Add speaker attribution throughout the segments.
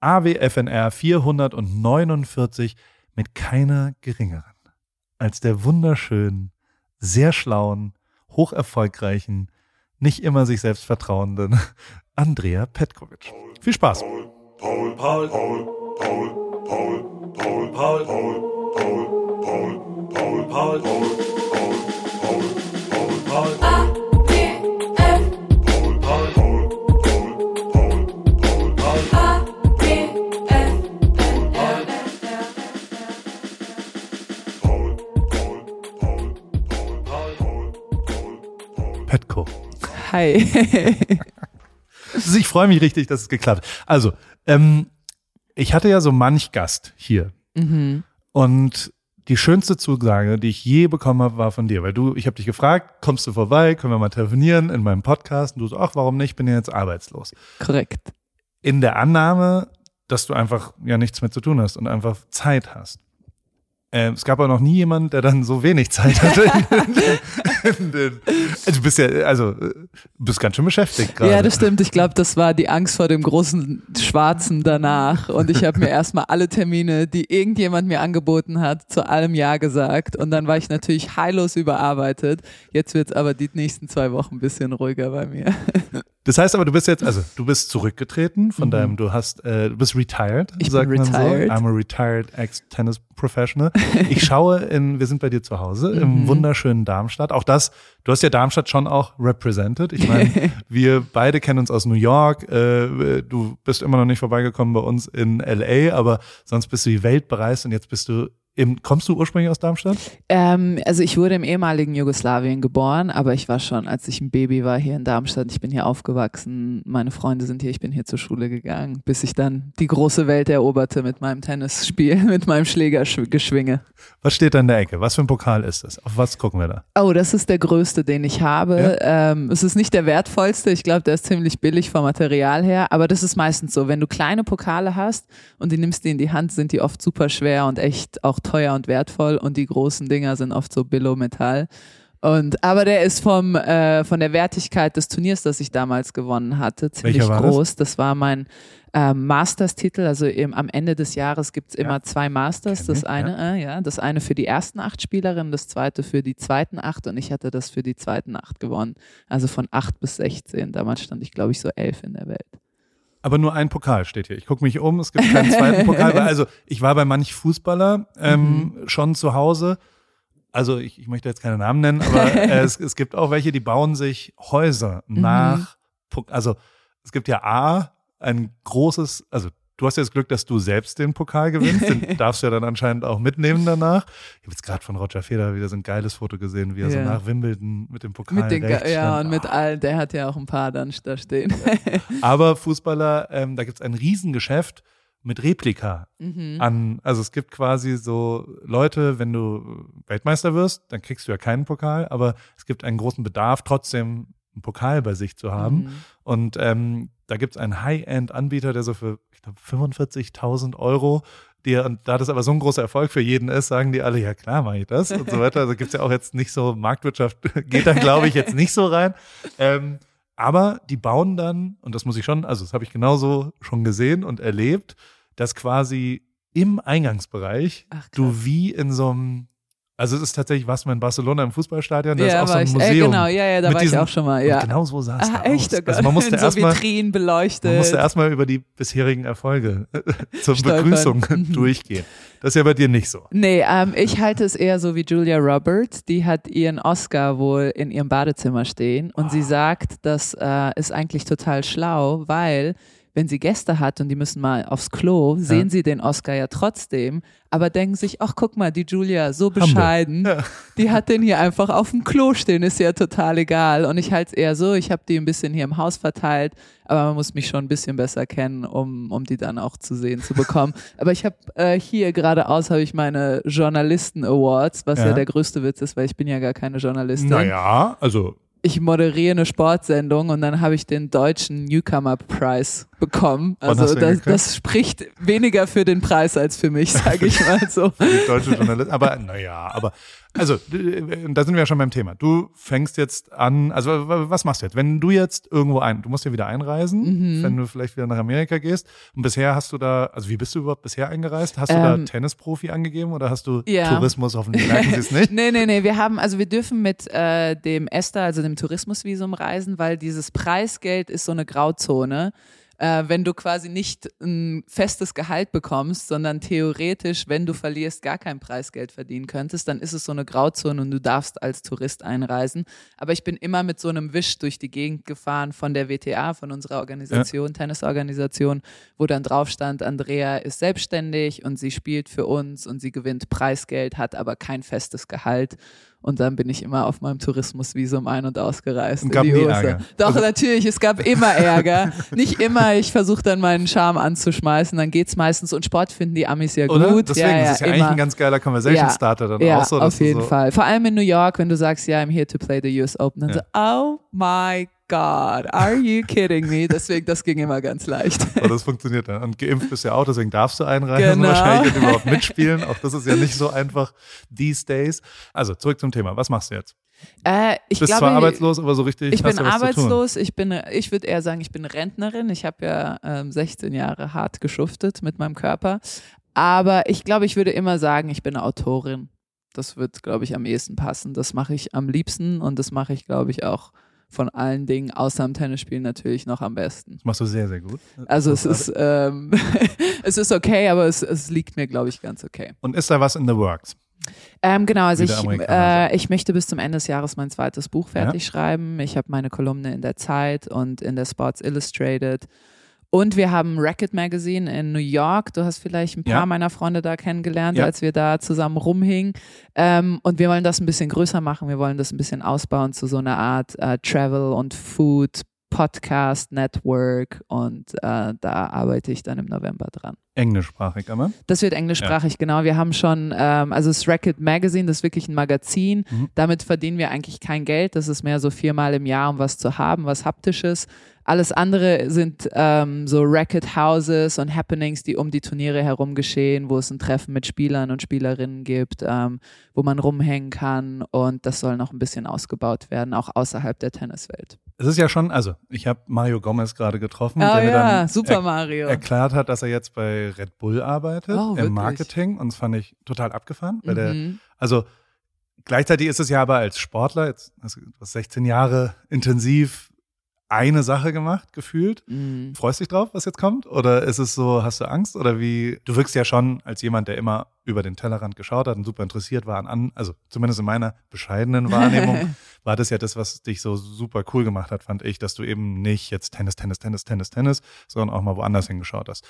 Speaker 1: AWFNR 449 mit keiner geringeren als der wunderschönen, sehr schlauen, hocherfolgreichen, nicht immer sich selbst vertrauenden Andrea Petkovic. Viel Spaß. Paul, Paul, Paul, Paul, Paul, Paul, Paul, Paul, Paul, Paul, Paul, Paul, Paul. Petko.
Speaker 2: Hi.
Speaker 1: Also ich freue mich richtig, dass es geklappt hat. Also, ähm, ich hatte ja so manch Gast hier. Mhm. Und die schönste Zusage, die ich je bekommen habe, war von dir. Weil du, ich habe dich gefragt, kommst du vorbei, können wir mal telefonieren in meinem Podcast? Und du so, ach, warum nicht? Bin ja jetzt arbeitslos.
Speaker 2: Korrekt.
Speaker 1: In der Annahme, dass du einfach ja nichts mehr zu tun hast und einfach Zeit hast. Ähm, es gab auch noch nie jemand, der dann so wenig Zeit hatte. also du bist ja, also du bist ganz schön beschäftigt gerade.
Speaker 2: Ja, das stimmt. Ich glaube, das war die Angst vor dem großen Schwarzen danach. Und ich habe mir erstmal alle Termine, die irgendjemand mir angeboten hat, zu allem Ja gesagt. Und dann war ich natürlich heillos überarbeitet. Jetzt wird es aber die nächsten zwei Wochen ein bisschen ruhiger bei mir.
Speaker 1: Das heißt aber, du bist jetzt, also du bist zurückgetreten von mhm. deinem, du hast, äh, du bist retired.
Speaker 2: Ich bin retired.
Speaker 1: So. I'm a retired ex-tennis professional. Ich schaue in, wir sind bei dir zu Hause mhm. im wunderschönen Darmstadt. Auch das, du hast ja Darmstadt schon auch represented. Ich meine, wir beide kennen uns aus New York. Äh, du bist immer noch nicht vorbeigekommen bei uns in LA, aber sonst bist du die Welt bereist und jetzt bist du im, kommst du ursprünglich aus Darmstadt?
Speaker 2: Ähm, also ich wurde im ehemaligen Jugoslawien geboren, aber ich war schon, als ich ein Baby war, hier in Darmstadt. Ich bin hier aufgewachsen, meine Freunde sind hier, ich bin hier zur Schule gegangen, bis ich dann die große Welt eroberte mit meinem Tennisspiel, mit meinem Schlägergeschwinge.
Speaker 1: Was steht da in der Ecke? Was für ein Pokal ist das? Auf was gucken wir da?
Speaker 2: Oh, das ist der größte, den ich habe. Ja? Ähm, es ist nicht der wertvollste, ich glaube, der ist ziemlich billig vom Material her, aber das ist meistens so, wenn du kleine Pokale hast und die nimmst die in die Hand, sind die oft super schwer und echt auch teuer und wertvoll und die großen Dinger sind oft so Billo-Metall. Und, aber der ist vom, äh, von der Wertigkeit des Turniers, das ich damals gewonnen hatte, ziemlich groß. Das? das? war mein äh, Masters-Titel. Also im, am Ende des Jahres gibt es immer ja. zwei Masters. Das eine, ja. Äh, ja, das eine für die ersten acht Spielerinnen, das zweite für die zweiten acht und ich hatte das für die zweiten acht gewonnen. Also von acht bis 16. Damals stand ich, glaube ich, so elf in der Welt.
Speaker 1: Aber nur ein Pokal steht hier. Ich gucke mich um, es gibt keinen zweiten Pokal. Also ich war bei manch Fußballer ähm, mhm. schon zu Hause. Also ich, ich möchte jetzt keine Namen nennen, aber äh, es, es gibt auch welche, die bauen sich Häuser mhm. nach. Also es gibt ja A, ein großes, also Du hast ja das Glück, dass du selbst den Pokal gewinnst. Den darfst du ja dann anscheinend auch mitnehmen danach. Ich habe jetzt gerade von Roger Federer wieder so ein geiles Foto gesehen, wie er ja. so nach Wimbledon mit dem Pokal mit den,
Speaker 2: Ja, stand. und mit oh. allen, der hat ja auch ein paar dann da stehen.
Speaker 1: Aber Fußballer, ähm, da gibt es ein Riesengeschäft mit Replika mhm. an. Also es gibt quasi so Leute, wenn du Weltmeister wirst, dann kriegst du ja keinen Pokal, aber es gibt einen großen Bedarf, trotzdem einen Pokal bei sich zu haben. Mhm. Und ähm, da gibt es einen High-End-Anbieter, der so für ich glaube, 45.000 Euro. Die, und da das aber so ein großer Erfolg für jeden ist, sagen die alle, ja klar, mache ich das und so weiter. Also gibt es ja auch jetzt nicht so, Marktwirtschaft geht da, glaube ich, jetzt nicht so rein. Ähm, aber die bauen dann, und das muss ich schon, also das habe ich genauso schon gesehen und erlebt, dass quasi im Eingangsbereich Ach, du wie in so einem also es ist tatsächlich, was man in Barcelona im Fußballstadion, da ja, ist auch so ein ich, Museum. Äh,
Speaker 2: genau, ja, ja, da war diesen, ich auch schon mal, ja.
Speaker 1: genau so sah es
Speaker 2: ah, echt,
Speaker 1: aus. Also man musste
Speaker 2: so
Speaker 1: erstmal
Speaker 2: Vitrinen beleuchtet.
Speaker 1: Man musste erstmal über die bisherigen Erfolge zur Stolpern. Begrüßung mhm. durchgehen. Das ist ja bei dir nicht so.
Speaker 2: Nee, ähm, ich halte es eher so wie Julia Roberts. Die hat ihren Oscar wohl in ihrem Badezimmer stehen und oh. sie sagt, das äh, ist eigentlich total schlau, weil wenn sie Gäste hat und die müssen mal aufs Klo, ja. sehen sie den Oscar ja trotzdem, aber denken sich, ach guck mal, die Julia, so bescheiden, ja. die hat den hier einfach auf dem Klo stehen, ist ja total egal. Und ich halte es eher so, ich habe die ein bisschen hier im Haus verteilt, aber man muss mich schon ein bisschen besser kennen, um, um die dann auch zu sehen zu bekommen. aber ich habe äh, hier geradeaus habe ich meine Journalisten Awards, was ja. ja der größte Witz ist, weil ich bin ja gar keine Journalistin.
Speaker 1: Naja, also
Speaker 2: ich moderiere eine Sportsendung und dann habe ich den deutschen Newcomer Prize bekommen. Also das, das, spricht weniger für den Preis als für mich, sage ich mal so.
Speaker 1: die deutsche Journalistin. Aber naja, aber Also, da sind wir ja schon beim Thema. Du fängst jetzt an, also was machst du jetzt? Wenn du jetzt irgendwo ein, du musst ja wieder einreisen, mhm. wenn du vielleicht wieder nach Amerika gehst. Und bisher hast du da, also wie bist du überhaupt bisher eingereist? Hast du ähm, da Tennisprofi angegeben oder hast du ja. Tourismus? Hoffentlich merken sie es nicht.
Speaker 2: nee, nee, nee. Wir haben, also wir dürfen mit äh, dem ESTA, also dem Tourismusvisum reisen, weil dieses Preisgeld ist so eine Grauzone äh, wenn du quasi nicht ein festes Gehalt bekommst, sondern theoretisch, wenn du verlierst, gar kein Preisgeld verdienen könntest, dann ist es so eine Grauzone und du darfst als Tourist einreisen. Aber ich bin immer mit so einem Wisch durch die Gegend gefahren von der WTA, von unserer Organisation, ja. Tennisorganisation, wo dann drauf stand, Andrea ist selbstständig und sie spielt für uns und sie gewinnt Preisgeld, hat aber kein festes Gehalt. Und dann bin ich immer auf meinem Tourismusvisum ein- und ausgereist. Und
Speaker 1: gab
Speaker 2: in
Speaker 1: die nie Ärger.
Speaker 2: Doch, also natürlich, es gab immer Ärger. Nicht immer, ich versuche dann meinen Charme anzuschmeißen, dann geht's meistens. Und Sport finden die Amis ja
Speaker 1: Oder?
Speaker 2: gut.
Speaker 1: Deswegen,
Speaker 2: ja,
Speaker 1: das ist ja, ja eigentlich ein ganz geiler Conversation Starter dann
Speaker 2: ja,
Speaker 1: auch so.
Speaker 2: auf jeden so Fall. Vor allem in New York, wenn du sagst, ja, I'm here to play the US Open, dann so, oh my God, are you kidding me? Deswegen, das ging immer ganz leicht.
Speaker 1: Aber das funktioniert dann. Und geimpft bist ja auch, deswegen darfst du einreisen genau. wahrscheinlich und überhaupt mitspielen. Auch das ist ja nicht so einfach these days. Also zurück zum Thema. Was machst du jetzt?
Speaker 2: Äh, ich
Speaker 1: bist
Speaker 2: glaube,
Speaker 1: zwar arbeitslos, aber so richtig.
Speaker 2: Ich bin
Speaker 1: arbeitslos.
Speaker 2: Ich bin, ich würde eher sagen, ich bin Rentnerin. Ich habe ja ähm, 16 Jahre hart geschuftet mit meinem Körper. Aber ich glaube, ich würde immer sagen, ich bin Autorin. Das wird, glaube ich, am ehesten passen. Das mache ich am liebsten und das mache ich, glaube ich, auch von allen Dingen außer am Tennisspielen natürlich noch am besten.
Speaker 1: Das machst du sehr, sehr gut.
Speaker 2: Also es ist, ähm, es ist okay, aber es, es liegt mir, glaube ich, ganz okay.
Speaker 1: Und ist da was in the works?
Speaker 2: Ähm, genau, also ich, äh, ich möchte bis zum Ende des Jahres mein zweites Buch fertig ja. schreiben. Ich habe meine Kolumne in der Zeit und in der Sports Illustrated und wir haben Racket Magazine in New York. Du hast vielleicht ein paar ja. meiner Freunde da kennengelernt, ja. als wir da zusammen rumhingen. Ähm, und wir wollen das ein bisschen größer machen. Wir wollen das ein bisschen ausbauen zu so einer Art äh, Travel und Food Podcast Network und äh, da arbeite ich dann im November dran.
Speaker 1: Englischsprachig aber?
Speaker 2: Das wird englischsprachig, ja. genau. Wir haben schon, ähm, also das Racket Magazine, das ist wirklich ein Magazin. Mhm. Damit verdienen wir eigentlich kein Geld. Das ist mehr so viermal im Jahr, um was zu haben, was haptisches. Alles andere sind ähm, so Racket Houses und Happenings, die um die Turniere herum geschehen, wo es ein Treffen mit Spielern und Spielerinnen gibt, ähm, wo man rumhängen kann und das soll noch ein bisschen ausgebaut werden, auch außerhalb der Tenniswelt.
Speaker 1: Es ist ja schon, also ich habe Mario Gomez gerade getroffen,
Speaker 2: oh,
Speaker 1: der
Speaker 2: mir
Speaker 1: ja,
Speaker 2: dann Super er Mario.
Speaker 1: erklärt hat, dass er jetzt bei Red Bull arbeitet
Speaker 2: oh,
Speaker 1: im Marketing und das fand ich total abgefahren, weil mhm. der, also gleichzeitig ist es ja aber als Sportler, jetzt also 16 Jahre intensiv eine Sache gemacht, gefühlt. Mhm. Freust dich drauf, was jetzt kommt? Oder ist es so, hast du Angst? Oder wie? Du wirkst ja schon als jemand, der immer über den Tellerrand geschaut hat und super interessiert war an, also zumindest in meiner bescheidenen Wahrnehmung, war das ja das, was dich so super cool gemacht hat, fand ich, dass du eben nicht jetzt Tennis, Tennis, Tennis, Tennis, Tennis, sondern auch mal woanders hingeschaut hast.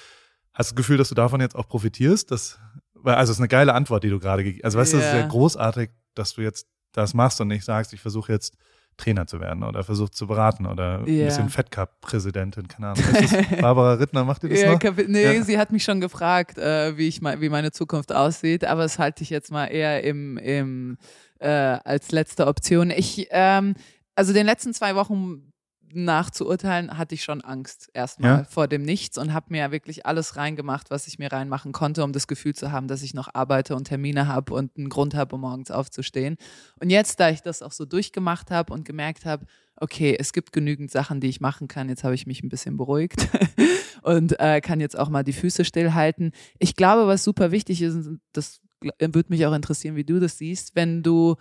Speaker 1: Hast du das Gefühl, dass du davon jetzt auch profitierst? Dass, also es ist eine geile Antwort, die du gerade gegeben hast. Also weißt du, yeah. es ist ja großartig, dass du jetzt das machst und nicht sagst, ich versuche jetzt Trainer zu werden oder versucht zu beraten oder yeah. ein bisschen Fed Cup Präsidentin, keine Ahnung. Barbara Rittner macht ihr das
Speaker 2: ja,
Speaker 1: noch?
Speaker 2: nee, ja. sie hat mich schon gefragt, äh, wie ich wie meine Zukunft aussieht, aber das halte ich jetzt mal eher im, im äh, als letzte Option. Ich ähm, also den letzten zwei Wochen nachzuurteilen, hatte ich schon Angst erstmal ja? vor dem Nichts und habe mir wirklich alles reingemacht, was ich mir reinmachen konnte, um das Gefühl zu haben, dass ich noch arbeite und Termine habe und einen Grund habe, um morgens aufzustehen. Und jetzt, da ich das auch so durchgemacht habe und gemerkt habe, okay, es gibt genügend Sachen, die ich machen kann, jetzt habe ich mich ein bisschen beruhigt und äh, kann jetzt auch mal die Füße stillhalten. Ich glaube, was super wichtig ist, das würde mich auch interessieren, wie du das siehst, wenn du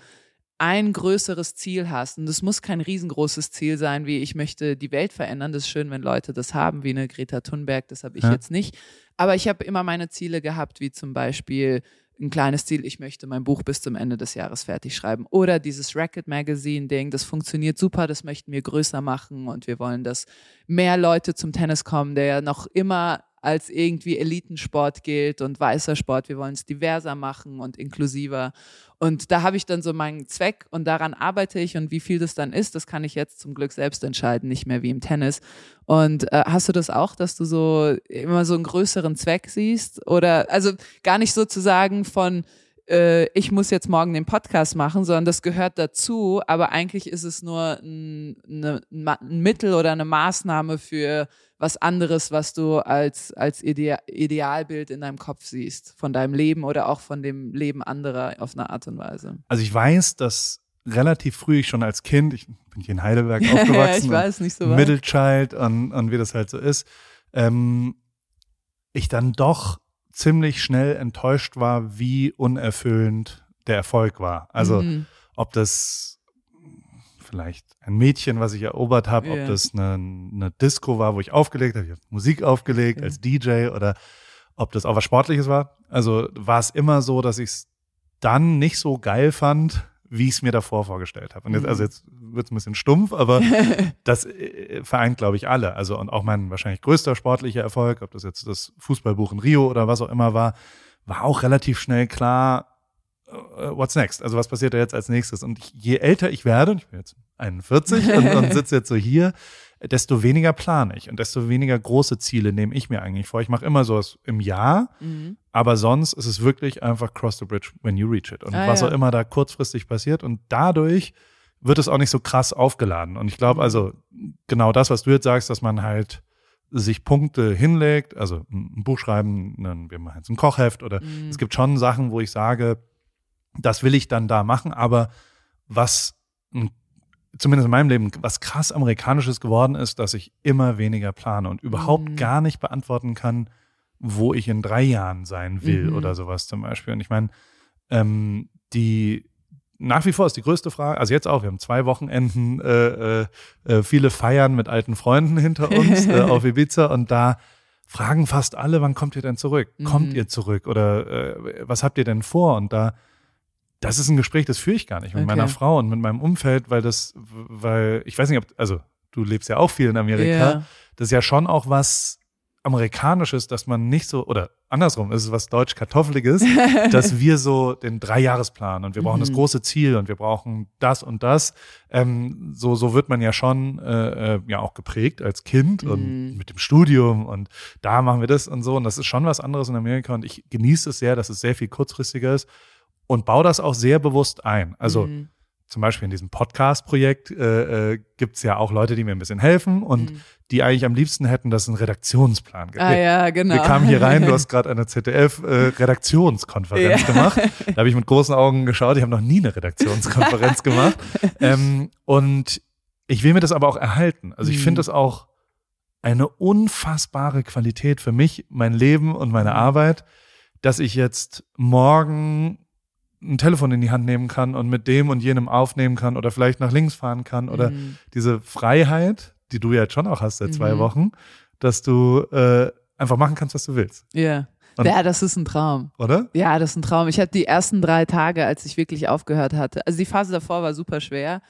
Speaker 2: ein größeres Ziel hast. Und es muss kein riesengroßes Ziel sein, wie ich möchte die Welt verändern. Das ist schön, wenn Leute das haben, wie eine Greta Thunberg. Das habe ich ja. jetzt nicht. Aber ich habe immer meine Ziele gehabt, wie zum Beispiel ein kleines Ziel, ich möchte mein Buch bis zum Ende des Jahres fertig schreiben. Oder dieses Racket Magazine Ding, das funktioniert super, das möchten wir größer machen und wir wollen, dass mehr Leute zum Tennis kommen, der ja noch immer als irgendwie Elitensport gilt und weißer Sport. Wir wollen es diverser machen und inklusiver. Und da habe ich dann so meinen Zweck und daran arbeite ich und wie viel das dann ist, das kann ich jetzt zum Glück selbst entscheiden, nicht mehr wie im Tennis. Und äh, hast du das auch, dass du so immer so einen größeren Zweck siehst? Oder also gar nicht sozusagen von äh, ich muss jetzt morgen den Podcast machen, sondern das gehört dazu, aber eigentlich ist es nur ein, eine, ein Mittel oder eine Maßnahme für was anderes, was du als, als Ide Idealbild in deinem Kopf siehst, von deinem Leben oder auch von dem Leben anderer auf eine Art und Weise?
Speaker 1: Also ich weiß, dass relativ früh ich schon als Kind, ich bin hier in Heidelberg aufgewachsen,
Speaker 2: ich weiß, nicht so
Speaker 1: Middle Child und, und wie das halt so ist, ähm, ich dann doch ziemlich schnell enttäuscht war, wie unerfüllend der Erfolg war. Also mhm. ob das vielleicht ein Mädchen, was ich erobert habe, yeah. ob das eine, eine, Disco war, wo ich aufgelegt habe, ich habe Musik aufgelegt okay. als DJ oder ob das auch was Sportliches war. Also war es immer so, dass ich es dann nicht so geil fand, wie ich es mir davor vorgestellt habe. Und jetzt, also mhm. jetzt wird es ein bisschen stumpf, aber das äh, vereint, glaube ich, alle. Also und auch mein wahrscheinlich größter sportlicher Erfolg, ob das jetzt das Fußballbuch in Rio oder was auch immer war, war auch relativ schnell klar, what's next? Also was passiert da jetzt als nächstes? Und je älter ich werde, und ich bin jetzt 41 und, und sitze jetzt so hier, desto weniger plane ich und desto weniger große Ziele nehme ich mir eigentlich vor. Ich mache immer sowas im Jahr, mhm. aber sonst ist es wirklich einfach cross the bridge when you reach it. Und ah, was ja. auch immer da kurzfristig passiert und dadurch wird es auch nicht so krass aufgeladen. Und ich glaube mhm. also genau das, was du jetzt sagst, dass man halt sich Punkte hinlegt, also ein Buch schreiben, wir machen jetzt ein Kochheft oder mhm. es gibt schon Sachen, wo ich sage, das will ich dann da machen, aber was zumindest in meinem Leben, was krass amerikanisches geworden ist, dass ich immer weniger plane und überhaupt mhm. gar nicht beantworten kann, wo ich in drei Jahren sein will mhm. oder sowas zum Beispiel. Und ich meine, ähm, die nach wie vor ist die größte Frage, also jetzt auch, wir haben zwei Wochenenden, äh, äh, äh viele Feiern mit alten Freunden hinter uns äh, auf Ibiza und da fragen fast alle, wann kommt ihr denn zurück? Mhm. Kommt ihr zurück oder äh, was habt ihr denn vor? Und da das ist ein Gespräch, das führe ich gar nicht mit okay. meiner Frau und mit meinem Umfeld, weil das, weil, ich weiß nicht, ob, also du lebst ja auch viel in Amerika, yeah. das ist ja schon auch was Amerikanisches, dass man nicht so, oder andersrum, ist es was Deutsch-Kartoffeliges, dass wir so den Dreijahresplan und wir brauchen mhm. das große Ziel und wir brauchen das und das. Ähm, so, so wird man ja schon äh, äh, ja auch geprägt als Kind mhm. und mit dem Studium und da machen wir das und so. Und das ist schon was anderes in Amerika und ich genieße es sehr, dass es sehr viel kurzfristiger ist und baue das auch sehr bewusst ein. Also mhm. zum Beispiel in diesem Podcast-Projekt äh, äh, gibt es ja auch Leute, die mir ein bisschen helfen und mhm. die eigentlich am liebsten hätten, dass es einen Redaktionsplan gibt.
Speaker 2: Ah, ja, genau.
Speaker 1: Wir kamen hier rein, du hast gerade eine ZDF-Redaktionskonferenz äh, ja. gemacht. Da habe ich mit großen Augen geschaut, ich habe noch nie eine Redaktionskonferenz gemacht. Ähm, und ich will mir das aber auch erhalten. Also ich mhm. finde das auch eine unfassbare Qualität für mich, mein Leben und meine mhm. Arbeit, dass ich jetzt morgen ein Telefon in die Hand nehmen kann und mit dem und jenem aufnehmen kann oder vielleicht nach links fahren kann oder mhm. diese Freiheit, die du ja jetzt schon auch hast seit zwei mhm. Wochen, dass du äh, einfach machen kannst, was du willst.
Speaker 2: Ja. Und ja, das ist ein Traum.
Speaker 1: Oder?
Speaker 2: Ja, das ist ein Traum. Ich hatte die ersten drei Tage, als ich wirklich aufgehört hatte, also die Phase davor war super schwer.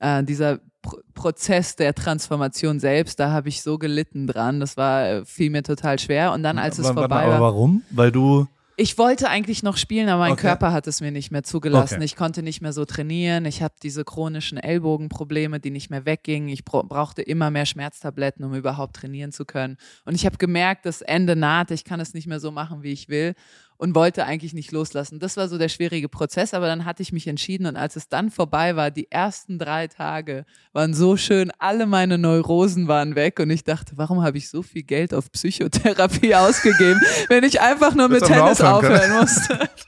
Speaker 2: Äh, dieser Pro Prozess der Transformation selbst, da habe ich so gelitten dran. Das war, äh, fiel mir total schwer. Und dann, als es vorbei war.
Speaker 1: Aber warum? Weil du
Speaker 2: ich wollte eigentlich noch spielen, aber mein okay. Körper hat es mir nicht mehr zugelassen. Okay. Ich konnte nicht mehr so trainieren. Ich habe diese chronischen Ellbogenprobleme, die nicht mehr weggingen. Ich brauchte immer mehr Schmerztabletten, um überhaupt trainieren zu können. Und ich habe gemerkt, das Ende naht. Ich kann es nicht mehr so machen, wie ich will und wollte eigentlich nicht loslassen. Das war so der schwierige Prozess, aber dann hatte ich mich entschieden und als es dann vorbei war, die ersten drei Tage waren so schön, alle meine Neurosen waren weg und ich dachte, warum habe ich so viel Geld auf Psychotherapie ausgegeben, wenn ich einfach nur mit Tennis aufhören musste.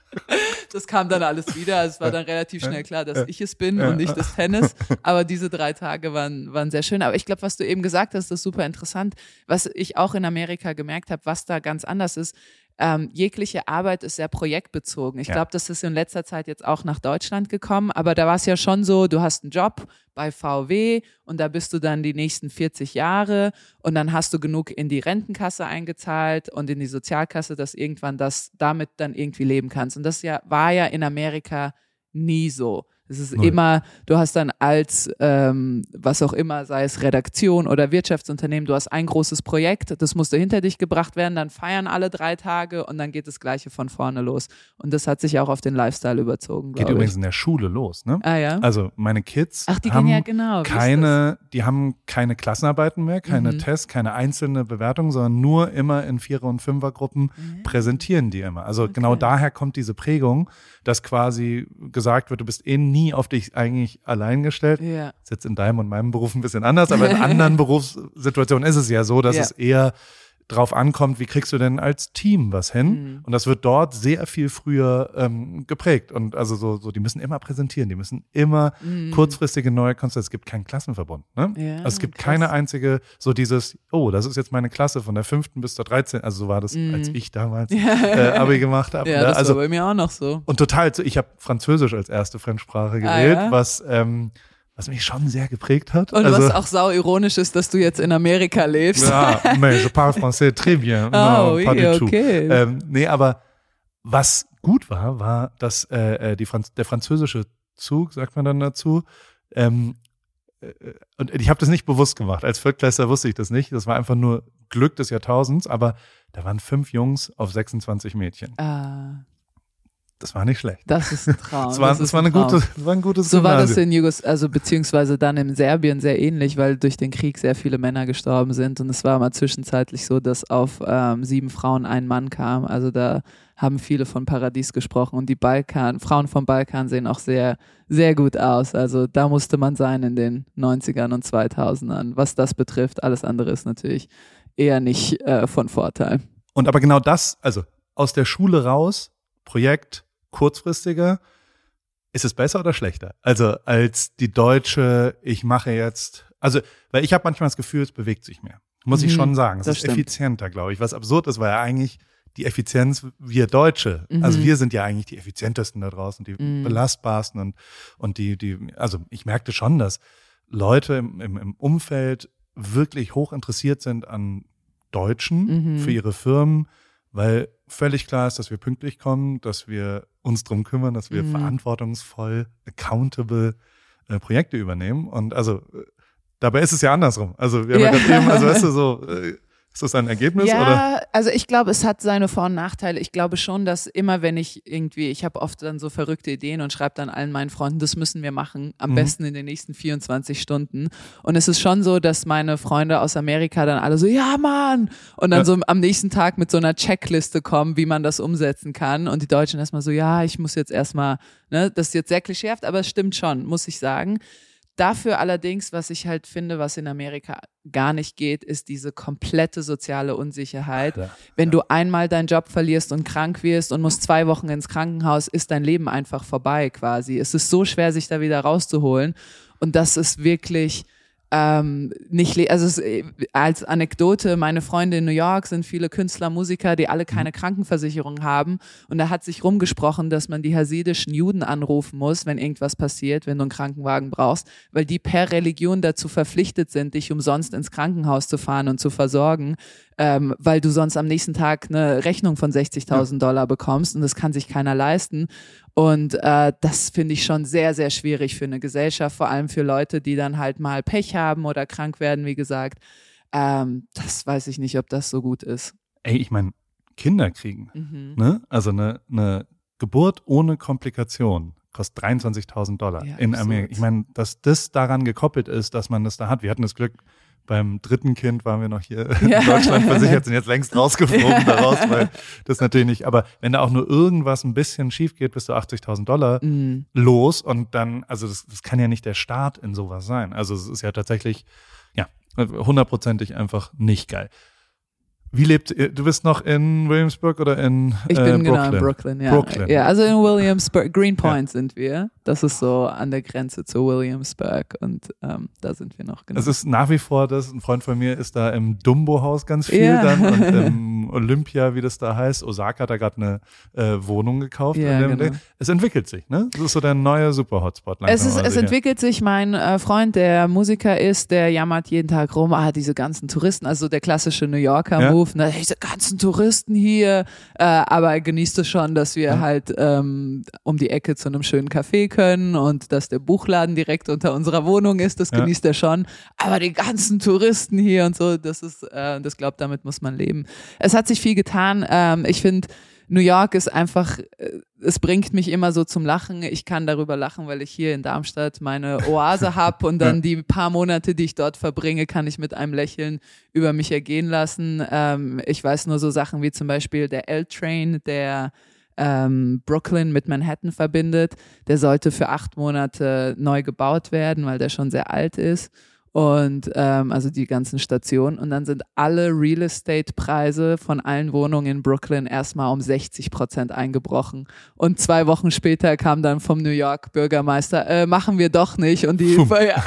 Speaker 2: Das kam dann alles wieder. Es war dann relativ schnell klar, dass ich es bin und nicht das Tennis. Aber diese drei Tage waren, waren sehr schön. Aber ich glaube, was du eben gesagt hast, ist super interessant. Was ich auch in Amerika gemerkt habe, was da ganz anders ist, ähm, jegliche Arbeit ist sehr projektbezogen. Ich ja. glaube, das ist in letzter Zeit jetzt auch nach Deutschland gekommen, aber da war es ja schon so, du hast einen Job bei VW und da bist du dann die nächsten 40 Jahre und dann hast du genug in die Rentenkasse eingezahlt und in die Sozialkasse, dass irgendwann das damit dann irgendwie leben kannst. Und das ja, war ja in Amerika nie so. Es ist Null. immer, du hast dann als, ähm, was auch immer, sei es Redaktion oder Wirtschaftsunternehmen, du hast ein großes Projekt, das musste hinter dich gebracht werden, dann feiern alle drei Tage und dann geht das Gleiche von vorne los. Und das hat sich auch auf den Lifestyle überzogen.
Speaker 1: Geht übrigens in der Schule los, ne?
Speaker 2: Ah ja.
Speaker 1: Also meine Kids
Speaker 2: Ach, die
Speaker 1: haben
Speaker 2: ja genau.
Speaker 1: keine, die haben keine Klassenarbeiten mehr, keine mhm. Tests, keine einzelne Bewertung, sondern nur immer in Vierer- und Fünfergruppen mhm. präsentieren die immer. Also okay. genau daher kommt diese Prägung, dass quasi gesagt wird, du bist eh nie nie auf dich eigentlich allein gestellt.
Speaker 2: Ja.
Speaker 1: Ist jetzt in deinem und meinem Beruf ein bisschen anders, aber in anderen Berufssituationen ist es ja so, dass
Speaker 2: Ja.
Speaker 1: es eher drauf ankommt, wie kriegst du denn als Team was hin?
Speaker 2: Mhm.
Speaker 1: Und das wird dort sehr viel früher ähm, geprägt. Und also so, so, die müssen immer präsentieren, die müssen immer kurzfristige neue Konzepte. Es gibt keinen Klassenverbund. Ne?
Speaker 2: Mhm. Ja,
Speaker 1: also es gibt
Speaker 2: krass.
Speaker 1: keine einzige, so dieses, oh, das ist jetzt meine Klasse von der fünften bis zur 13. Also so war das, als ich damals äh, Abi gemacht habe.
Speaker 2: Mhm. Ja,
Speaker 1: ne?
Speaker 2: das
Speaker 1: also
Speaker 2: war bei mir auch noch so.
Speaker 1: und total, ich habe Französisch als erste Fremdsprache
Speaker 2: Ah,
Speaker 1: gewählt,
Speaker 2: ja?
Speaker 1: was, ähm, was mich schon sehr geprägt hat.
Speaker 2: Und
Speaker 1: also,
Speaker 2: was auch sau ironisch ist, dass du jetzt in Amerika lebst.
Speaker 1: ja, mais je parle français très bien.
Speaker 2: Oh,
Speaker 1: non,
Speaker 2: oui,
Speaker 1: pas
Speaker 2: okay.
Speaker 1: Ähm, nee, aber was gut war, war, dass äh, äh, die Franz der französische Zug, sagt man dann dazu, ähm, äh, und ich habe das nicht bewusst gemacht. Als Viertklässler wusste ich das nicht. Das war einfach nur Glück des Jahrtausends, aber da waren fünf Jungs auf 26 Mädchen.
Speaker 2: Ah,
Speaker 1: Das war nicht schlecht.
Speaker 2: das ist ein Traum.
Speaker 1: Das war,
Speaker 2: das
Speaker 1: das war,
Speaker 2: ein Traum.
Speaker 1: gute, war ein gutes
Speaker 2: So war das
Speaker 1: Gymnasium.
Speaker 2: in Jugos, also beziehungsweise dann in Serbien sehr ähnlich, weil durch den Krieg sehr viele Männer gestorben sind und es war mal zwischenzeitlich so, dass auf ähm, sieben Frauen ein Mann kam. Also da haben viele von Paradies gesprochen und die Balkan, Frauen vom Balkan sehen auch sehr, sehr gut aus. Also da musste man sein in den 90ern und 2000ern. Was das betrifft, alles andere ist natürlich eher nicht äh, von Vorteil.
Speaker 1: Und aber genau das, also aus der Schule raus, Projekt kurzfristiger, ist es besser oder schlechter? Also als die deutsche, ich mache jetzt, also, weil ich habe manchmal das Gefühl, es bewegt sich mehr. Muss ich
Speaker 2: Mhm,
Speaker 1: schon sagen. Es ist
Speaker 2: stimmt.
Speaker 1: effizienter, glaube ich. Was absurd ist, weil ja eigentlich die Effizienz, wir Deutsche,
Speaker 2: Mhm.
Speaker 1: also wir sind ja eigentlich die effizientesten da draußen, die
Speaker 2: Mhm.
Speaker 1: belastbarsten und, und die, die, also ich merkte schon, dass Leute im, im, im Umfeld wirklich hoch interessiert sind an Deutschen
Speaker 2: Mhm.
Speaker 1: für ihre Firmen, weil völlig klar ist, dass wir pünktlich kommen, dass wir uns drum kümmern, dass wir
Speaker 2: Mhm.
Speaker 1: verantwortungsvoll, accountable äh, Projekte übernehmen. Und also äh, dabei ist es ja andersrum. Also wir haben ja, gerade eben, also weißt du so, äh, ist das ein Ergebnis
Speaker 2: ja,
Speaker 1: oder?
Speaker 2: also ich glaube, es hat seine Vor- und Nachteile. Ich glaube schon, dass immer, wenn ich irgendwie, ich habe oft dann so verrückte Ideen und schreibe dann allen meinen Freunden, das müssen wir machen, am
Speaker 1: Mhm.
Speaker 2: besten in den nächsten 24 Stunden. Und es ist schon so, dass meine Freunde aus Amerika dann alle so, ja Mann, und dann
Speaker 1: Ja.
Speaker 2: so am nächsten Tag mit so einer Checkliste kommen, wie man das umsetzen kann. Und die Deutschen erstmal so, ja, ich muss jetzt erstmal, ne, das ist jetzt sehr klischeehaft, aber es stimmt schon, muss ich sagen. Dafür allerdings, was ich halt finde, was in Amerika gar nicht geht, ist diese komplette soziale Unsicherheit.
Speaker 1: Ja.
Speaker 2: Wenn du einmal deinen Job verlierst und krank wirst und musst zwei Wochen ins Krankenhaus, ist dein Leben einfach vorbei quasi. Es ist so schwer, sich da wieder rauszuholen. Und das ist wirklich ähm, nicht, also als Anekdote, meine Freunde in New York sind viele Künstler, Musiker, die alle keine Krankenversicherung haben. Und da hat sich rumgesprochen, dass man die hasidischen Juden anrufen muss, wenn irgendwas passiert, wenn du einen Krankenwagen brauchst, weil die per Religion dazu verpflichtet sind, dich umsonst ins Krankenhaus zu fahren und zu versorgen, ähm, weil du sonst am nächsten Tag eine Rechnung von 60.000 Dollar bekommst und das kann sich keiner leisten. Und äh, das finde ich schon sehr, sehr schwierig für eine Gesellschaft, vor allem für Leute, die dann halt mal Pech haben oder krank werden, wie gesagt. Ähm, das weiß ich nicht, ob das so gut ist.
Speaker 1: Ey, ich meine, Kinder kriegen,
Speaker 2: Mhm.
Speaker 1: ne? Also eine, eine Geburt ohne Komplikation kostet 23.000 Dollar
Speaker 2: Ja,
Speaker 1: in
Speaker 2: absurd.
Speaker 1: Amerika. Ich meine, dass das daran gekoppelt ist, dass man das da hat. Wir hatten das Glück, beim dritten Kind waren wir noch hier
Speaker 2: Ja.
Speaker 1: in Deutschland versichert, sind jetzt längst rausgeflogen daraus, weil das natürlich nicht. Aber wenn da auch nur irgendwas ein bisschen schief geht, bist du 80.000 Dollar
Speaker 2: Mhm.
Speaker 1: los und dann, also das, das kann ja nicht der Start in sowas sein. Also es ist ja tatsächlich, ja, hundertprozentig einfach nicht geil. Wie lebt? Du bist noch in Williamsburg oder in
Speaker 2: Ich
Speaker 1: äh,
Speaker 2: bin
Speaker 1: Brooklyn?
Speaker 2: genau in Brooklyn, ja.
Speaker 1: Brooklyn.
Speaker 2: Ja, also in Williamsburg, Greenpoint sind wir. Das ist so an der Grenze zu Williamsburg und ähm, da sind wir noch genau.
Speaker 1: Es ist nach wie vor, das ein Freund von mir ist da im Dumbo-Haus ganz viel
Speaker 2: Ja.
Speaker 1: dann und im Olympia, wie das da heißt. Osaka hat da gerade eine äh, Wohnung gekauft.
Speaker 2: Ja,
Speaker 1: dem
Speaker 2: genau.
Speaker 1: Es entwickelt sich, ne? Das ist so der neue Super-Hotspot.
Speaker 2: Es, ist, es entwickelt sich, mein äh, Freund, der Musiker ist, der jammert jeden Tag rum, ah, diese ganzen Touristen, also der klassische New Yorker-Move, ne, diese ganzen Touristen hier, äh, aber er genießt es schon, dass wir
Speaker 1: Ja.
Speaker 2: halt ähm, um die Ecke zu einem schönen Café können und dass der Buchladen direkt unter unserer Wohnung ist, das
Speaker 1: Ja.
Speaker 2: genießt er schon, aber die ganzen Touristen hier und so, das ist, äh, das glaubt, damit muss man leben. Es hat sich viel getan, ähm, ich finde, New York ist einfach, äh, es bringt mich immer so zum Lachen. Ich kann darüber lachen, weil ich hier in Darmstadt meine Oase habe und dann die paar Monate, die ich dort verbringe, kann ich mit einem Lächeln über mich ergehen lassen. Ähm, ich weiß nur so Sachen wie zum Beispiel der L-Train, der ähm, Brooklyn mit Manhattan verbindet. Der sollte für acht Monate neu gebaut werden, weil der schon sehr alt ist und ähm, also die ganzen Stationen. Und dann sind alle Real Estate-Preise von allen Wohnungen in Brooklyn erstmal um 60 Prozent eingebrochen. Und zwei Wochen später kam dann vom New York Bürgermeister, äh, machen wir doch nicht. Und die, ja.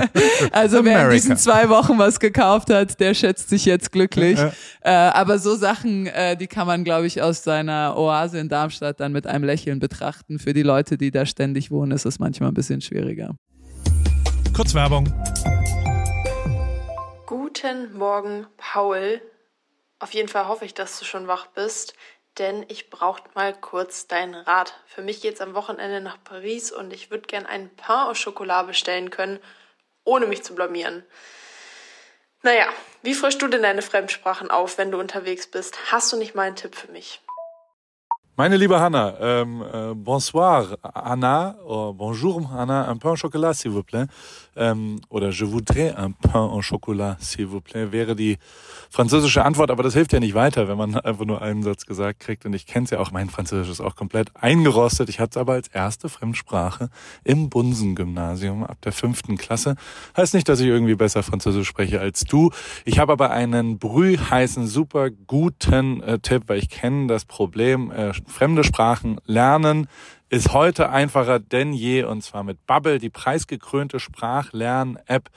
Speaker 2: also wer in diesen zwei Wochen was gekauft hat, der schätzt sich jetzt glücklich. äh, aber so Sachen, äh, die kann man, glaube ich, aus seiner Oase in Darmstadt dann mit einem Lächeln betrachten. Für die Leute, die da ständig wohnen, ist es manchmal ein bisschen schwieriger.
Speaker 3: Kurz Werbung.
Speaker 4: Guten Morgen, Paul. Auf jeden Fall hoffe ich, dass du schon wach bist, denn ich brauche mal kurz deinen Rat. Für mich geht es am Wochenende nach Paris und ich würde gern einen Pain au Chocolat bestellen können, ohne mich zu blamieren. Naja, wie frischst du denn deine Fremdsprachen auf, wenn du unterwegs bist? Hast du nicht mal einen Tipp für mich?
Speaker 1: Meine liebe Hanna, ähm, äh, bonsoir Anna, oh, bonjour Anna, un pain au chocolat s'il vous plaît. Ähm, oder je voudrais un pain au chocolat s'il vous plaît wäre die französische Antwort, aber das hilft ja nicht weiter, wenn man einfach nur einen Satz gesagt kriegt. Und ich kenne es ja auch, mein Französisch ist auch komplett eingerostet. Ich hatte es aber als erste Fremdsprache im Bunsen-Gymnasium ab der fünften Klasse. Heißt nicht, dass ich irgendwie besser Französisch spreche als du. Ich habe aber einen brühheißen, super guten äh, Tipp, weil ich kenne das Problem, äh, fremde Sprachen lernen ist heute einfacher denn je und zwar mit Bubble, die preisgekrönte Sprachlern-App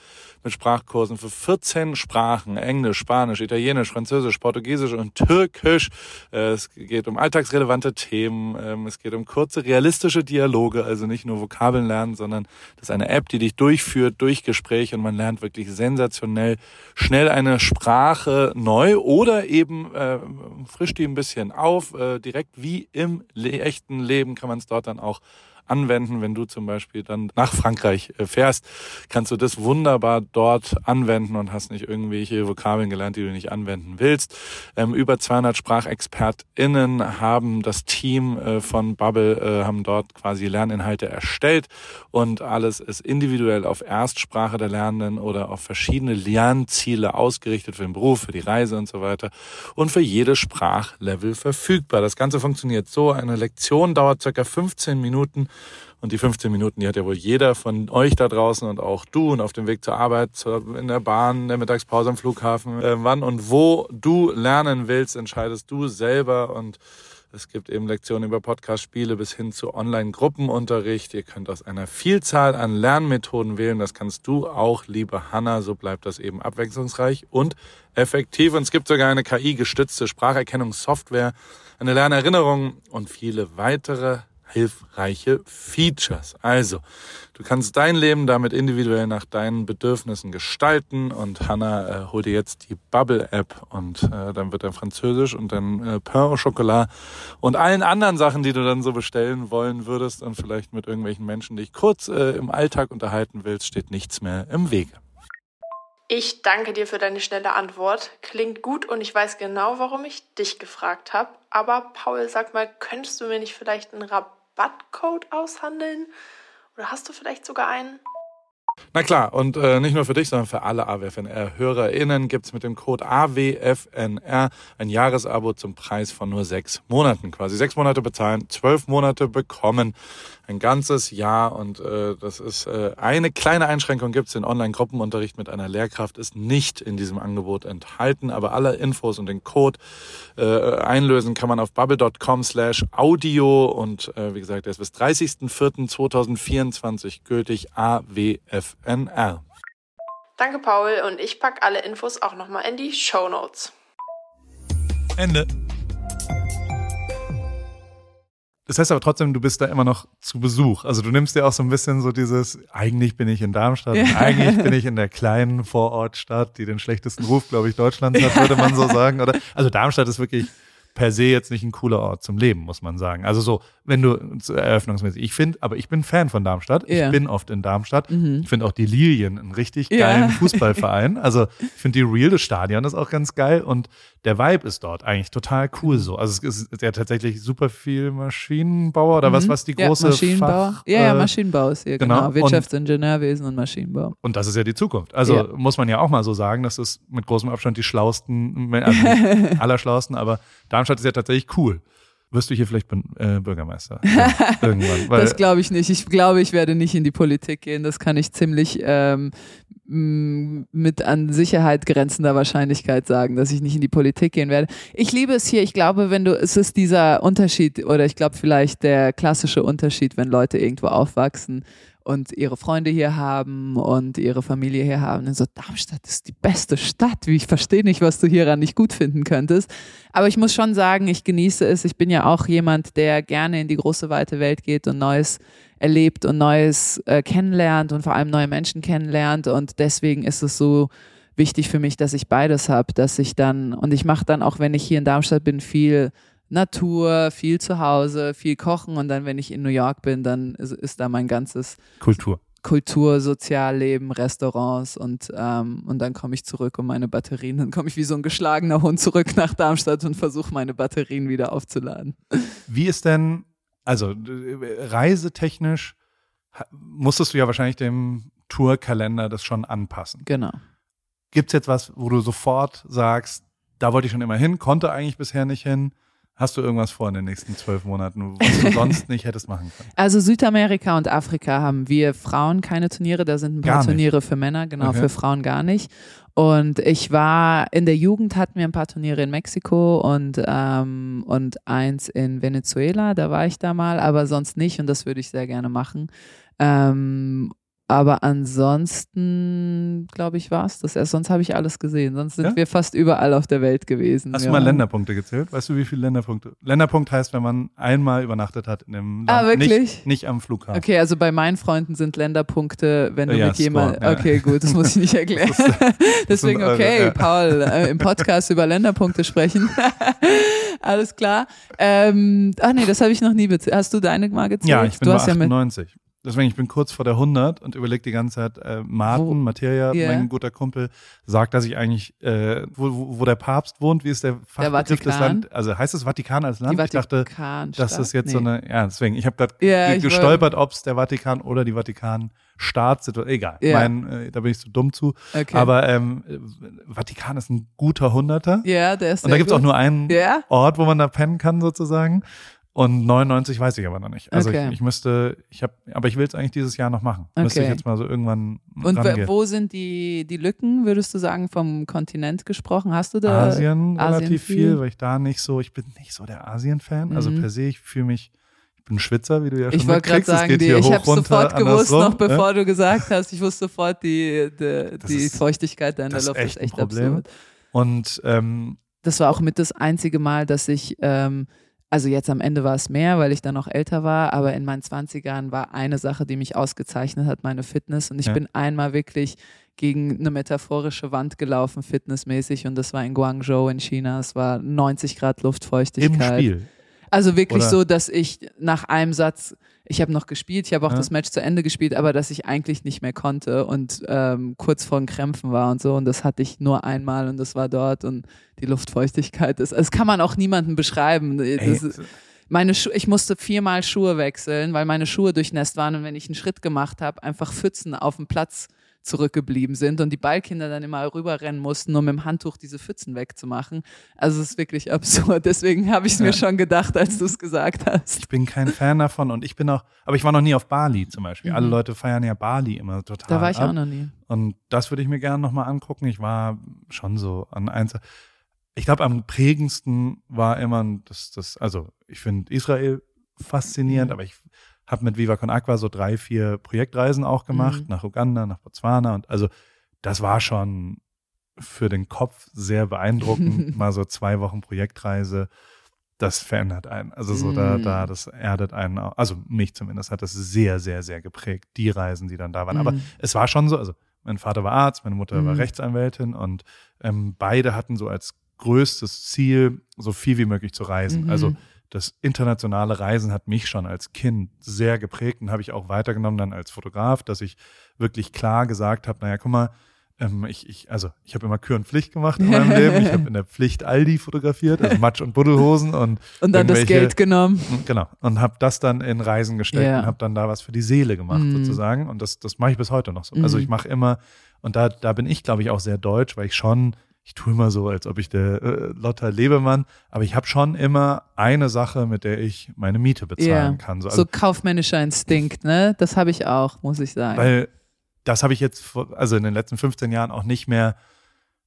Speaker 1: mit Sprachkursen für 14 Sprachen, Englisch, Spanisch, Italienisch, Französisch, Portugiesisch und Türkisch. Äh, es geht um alltagsrelevante Themen, ähm, es geht um kurze, realistische Dialoge, also nicht nur Vokabeln lernen, sondern das ist eine App, die dich durchführt durch Gespräche und man lernt wirklich sensationell schnell eine Sprache neu oder eben äh, frischt die ein bisschen auf, äh, direkt wie im echten Leben kann man es dort dann auch anwenden. Wenn du zum Beispiel dann nach Frankreich äh, fährst, kannst du das wunderbar dort anwenden und hast nicht irgendwelche Vokabeln gelernt, die du nicht anwenden willst. Ähm, über 200 SprachexpertInnen haben das Team äh, von Bubble, äh, haben dort quasi Lerninhalte erstellt und alles ist individuell auf Erstsprache der Lernenden oder auf verschiedene Lernziele ausgerichtet für den Beruf, für die Reise und so weiter und für jedes Sprachlevel verfügbar. Das Ganze funktioniert so. Eine Lektion dauert circa 15 Minuten und die 15 Minuten, die hat ja wohl jeder von euch da draußen und auch du und auf dem Weg zur Arbeit, in der Bahn, in der Mittagspause am Flughafen. Äh, wann und wo du lernen willst, entscheidest du selber und es gibt eben Lektionen über Podcast-Spiele bis hin zu Online-Gruppenunterricht. Ihr könnt aus einer Vielzahl an Lernmethoden wählen. Das kannst du auch, liebe Hanna. So bleibt das eben abwechslungsreich und effektiv. Und es gibt sogar eine KI-gestützte Spracherkennungssoftware, eine Lernerinnerung und viele weitere hilfreiche Features. Also, du kannst dein Leben damit individuell nach deinen Bedürfnissen gestalten und Hannah äh, hol dir jetzt die Bubble App und äh, dann wird er Französisch und dann äh, Pain au Chocolat und allen anderen Sachen, die du dann so bestellen wollen würdest und vielleicht mit irgendwelchen Menschen dich kurz äh, im Alltag unterhalten willst, steht nichts mehr im Wege.
Speaker 4: Ich danke dir für deine schnelle Antwort. Klingt gut und ich weiß genau, warum ich dich gefragt habe. Aber Paul, sag mal, könntest du mir nicht vielleicht einen Rabattcode aushandeln? Oder hast du vielleicht sogar einen?
Speaker 1: Na klar, und äh, nicht nur für dich, sondern für alle AWFNR-HörerInnen gibt's mit dem Code AWFNR ein Jahresabo zum Preis von nur sechs Monaten. Quasi sechs Monate bezahlen, zwölf Monate bekommen ein ganzes Jahr und äh, das ist äh, eine kleine Einschränkung gibt es. Den Online-Gruppenunterricht mit einer Lehrkraft ist nicht in diesem Angebot enthalten, aber alle Infos und den Code äh, einlösen kann man auf bubble.com slash audio und äh, wie gesagt, der ist bis 30.04.2024 gültig AWFNR.
Speaker 4: Danke Paul und ich pack alle Infos auch nochmal in die Show Notes.
Speaker 3: Ende. Das heißt aber trotzdem, du bist da immer noch zu Besuch. Also du nimmst dir auch so ein bisschen so dieses, eigentlich bin ich in Darmstadt, ja. eigentlich bin ich in der kleinen Vorortstadt, die den schlechtesten Ruf, glaube ich, Deutschlands hat, würde man so sagen. Oder, also Darmstadt ist wirklich per se jetzt nicht ein cooler Ort zum Leben, muss man sagen. Also so, wenn du eröffnungsmäßig, ich finde, aber ich bin Fan von Darmstadt. Ja. Ich bin oft in Darmstadt. Mhm. Ich finde auch die Lilien einen richtig geilen ja. Fußballverein. Also ich finde die Real, das Stadion ist auch ganz geil und der Vibe ist dort eigentlich total cool so. Also es ist ja tatsächlich super viel Maschinenbauer oder mhm. was, was die große
Speaker 2: ja, Maschinenbau.
Speaker 3: Fach,
Speaker 2: ja, ja, äh, Maschinenbau ist hier, genau. genau. Wirtschaftsingenieurwesen und, und, Maschinenbau.
Speaker 3: Und das ist ja die Zukunft. Also ja. muss man ja auch mal so sagen, das ist mit großem Abstand die schlausten, also allerschlausten, aber Darmstadt ist ja tatsächlich cool.
Speaker 1: wirst du hier vielleicht äh, Bürgermeister ja, irgendwann.
Speaker 2: Weil das glaube ich nicht. Ich glaube, ich werde nicht in die Politik gehen. Das kann ich ziemlich ähm, mit an Sicherheit grenzender Wahrscheinlichkeit sagen, dass ich nicht in die Politik gehen werde. Ich liebe es hier. Ich glaube, wenn du, es ist dieser Unterschied oder ich glaube vielleicht der klassische Unterschied, wenn Leute irgendwo aufwachsen und ihre Freunde hier haben und ihre Familie hier haben. Und so, Darmstadt ist die beste Stadt. Wie ich verstehe nicht, was du hieran nicht gut finden könntest. Aber ich muss schon sagen, ich genieße es. Ich bin ja auch jemand, der gerne in die große weite Welt geht und Neues erlebt und Neues äh, kennenlernt und vor allem neue Menschen kennenlernt. Und deswegen ist es so wichtig für mich, dass ich beides habe, dass ich dann, und ich mache dann auch, wenn ich hier in Darmstadt bin, viel Natur, viel zu Hause, viel kochen und dann, wenn ich in New York bin, dann ist, ist da mein ganzes
Speaker 1: Kultur.
Speaker 2: Kultur, Sozialleben, Restaurants und, ähm, und dann komme ich zurück um meine Batterien. Dann komme ich wie so ein geschlagener Hund zurück nach Darmstadt und versuche meine Batterien wieder aufzuladen.
Speaker 1: Wie ist denn, also reisetechnisch musstest du ja wahrscheinlich dem Tourkalender das schon anpassen.
Speaker 2: Genau.
Speaker 1: Gibt es jetzt was, wo du sofort sagst, da wollte ich schon immer hin, konnte eigentlich bisher nicht hin? Hast du irgendwas vor in den nächsten zwölf Monaten, was du sonst nicht hättest machen können?
Speaker 2: Also Südamerika und Afrika haben wir Frauen keine Turniere, da sind ein paar Turniere für Männer, genau, okay. für Frauen gar nicht. Und ich war in der Jugend hatten wir ein paar Turniere in Mexiko und ähm, und eins in Venezuela, da war ich da mal, aber sonst nicht und das würde ich sehr gerne machen. Ähm, aber ansonsten, glaube ich, war es das erst. Sonst habe ich alles gesehen. Sonst sind ja? wir fast überall auf der Welt gewesen.
Speaker 1: Hast ja. du mal Länderpunkte gezählt? Weißt du, wie viele Länderpunkte? Länderpunkt heißt, wenn man einmal übernachtet hat in dem
Speaker 2: ah, Land. Ah, wirklich?
Speaker 1: Nicht, nicht am Flughafen.
Speaker 2: Okay, also bei meinen Freunden sind Länderpunkte, wenn du ja, mit jemandem. Okay, gut, das muss ich nicht erklären. Deswegen, okay, Paul, äh, im Podcast über Länderpunkte sprechen. alles klar. Ähm, ach nee, das habe ich noch nie bezählt. Hast du deine mal gezählt?
Speaker 1: Ja, ich bin du bei 98. Deswegen, ich bin kurz vor der 100 und überlege die ganze Zeit, äh, Martin, wo? Materia, yeah. mein guter Kumpel, sagt, dass ich eigentlich, äh, wo, wo, wo der Papst wohnt, wie ist der
Speaker 2: Fachbegriff des Landes?
Speaker 1: Also heißt es Vatikan als Land?
Speaker 2: ich dachte,
Speaker 1: das ist jetzt nee. so eine, ja, deswegen, ich habe gerade yeah, gestolpert, ob es der Vatikan oder die Vatikan-Staatssituation, egal, yeah. mein, äh, da bin ich zu dumm zu. Okay. Aber ähm, Vatikan ist ein guter Hunderter.
Speaker 2: Ja, der ist
Speaker 1: Und da gibt's auch nur einen. Ort, wo man da pennen kann sozusagen. Und 99 weiß ich aber noch nicht. Also okay. ich, ich, müsste, ich habe, aber ich will es eigentlich dieses Jahr noch machen. Okay. Müsste ich jetzt mal so irgendwann.
Speaker 2: Und rangehen. wo sind die, die Lücken, würdest du sagen, vom Kontinent gesprochen? Hast du da
Speaker 1: Asien, Asien relativ viel? viel? weil ich da nicht so, ich bin nicht so der Asien-Fan. Also mhm. Also per se, ich fühle mich, ich bin Schwitzer, wie du ja schon
Speaker 2: Ich wollte gerade sagen, die, ich habe sofort gewusst, noch bevor ja? du gesagt hast, ich wusste sofort, die, die, die ist, Feuchtigkeit in der Luft ist echt, ist echt absurd.
Speaker 1: Und ähm,
Speaker 2: das war auch mit das einzige Mal, dass ich ähm, also jetzt am Ende war es mehr, weil ich dann noch älter war, aber in meinen 20ern war eine Sache, die mich ausgezeichnet hat, meine Fitness. Und ich ja. bin einmal wirklich gegen eine metaphorische Wand gelaufen, fitnessmäßig. Und das war in Guangzhou in China. Es war 90 Grad Luftfeuchtigkeit.
Speaker 1: Im Spiel.
Speaker 2: Also wirklich Oder? so, dass ich nach einem Satz ich habe noch gespielt, ich habe auch ja. das Match zu Ende gespielt, aber dass ich eigentlich nicht mehr konnte und ähm, kurz vor den Krämpfen war und so. Und das hatte ich nur einmal und das war dort und die Luftfeuchtigkeit ist. Das kann man auch niemandem beschreiben. Das, meine Schu ich musste viermal Schuhe wechseln, weil meine Schuhe durchnässt waren und wenn ich einen Schritt gemacht habe, einfach Pfützen auf dem Platz zurückgeblieben sind und die Ballkinder dann immer rüberrennen mussten, um mit dem Handtuch diese Pfützen wegzumachen. Also es ist wirklich absurd. Deswegen habe ich es ja. mir schon gedacht, als du es gesagt hast.
Speaker 1: Ich bin kein Fan davon und ich bin auch, aber ich war noch nie auf Bali zum Beispiel. Mhm. Alle Leute feiern ja Bali immer total.
Speaker 2: Da war ich
Speaker 1: ab.
Speaker 2: auch noch nie.
Speaker 1: Und das würde ich mir gerne nochmal angucken. Ich war schon so an eins. Ich glaube, am prägendsten war immer das, das, also ich finde Israel faszinierend, mhm. aber ich habe mit Viva Con Aqua so drei, vier Projektreisen auch gemacht, mhm. nach Uganda, nach Botswana und also das war schon für den Kopf sehr beeindruckend, mal so zwei Wochen Projektreise. Das verändert einen. Also so da, da, mhm. das erdet einen, auch. also mich zumindest hat das sehr, sehr, sehr geprägt, die Reisen, die dann da waren. Mhm. Aber es war schon so, also mein Vater war Arzt, meine Mutter mhm. war Rechtsanwältin und ähm, beide hatten so als größtes Ziel, so viel wie möglich zu reisen. Mhm. Also das internationale Reisen hat mich schon als Kind sehr geprägt und habe ich auch weitergenommen dann als Fotograf, dass ich wirklich klar gesagt habe, naja, guck mal, ähm, ich, ich, also ich habe immer Kür und Pflicht gemacht in meinem Leben. Ich habe in der Pflicht Aldi fotografiert, also Matsch und Buddelhosen und
Speaker 2: und dann das Geld genommen.
Speaker 1: Genau und habe das dann in Reisen gesteckt ja. und habe dann da was für die Seele gemacht mm. sozusagen und das das mache ich bis heute noch so. Mm. Also mhm. ich mache immer und da da bin ich glaube ich auch sehr deutsch, weil ich schon ich tue immer so, als ob ich der äh, Lotta Lebemann, aber ich habe schon immer eine Sache, mit der ich meine Miete bezahlen
Speaker 2: Ja.
Speaker 1: kann.
Speaker 2: So,
Speaker 1: also,
Speaker 2: kaufmännischer Instinkt, ne? Das habe ich auch, muss ich sagen.
Speaker 1: weil das habe ich jetzt, also in den letzten 15 Jahren auch nicht mehr,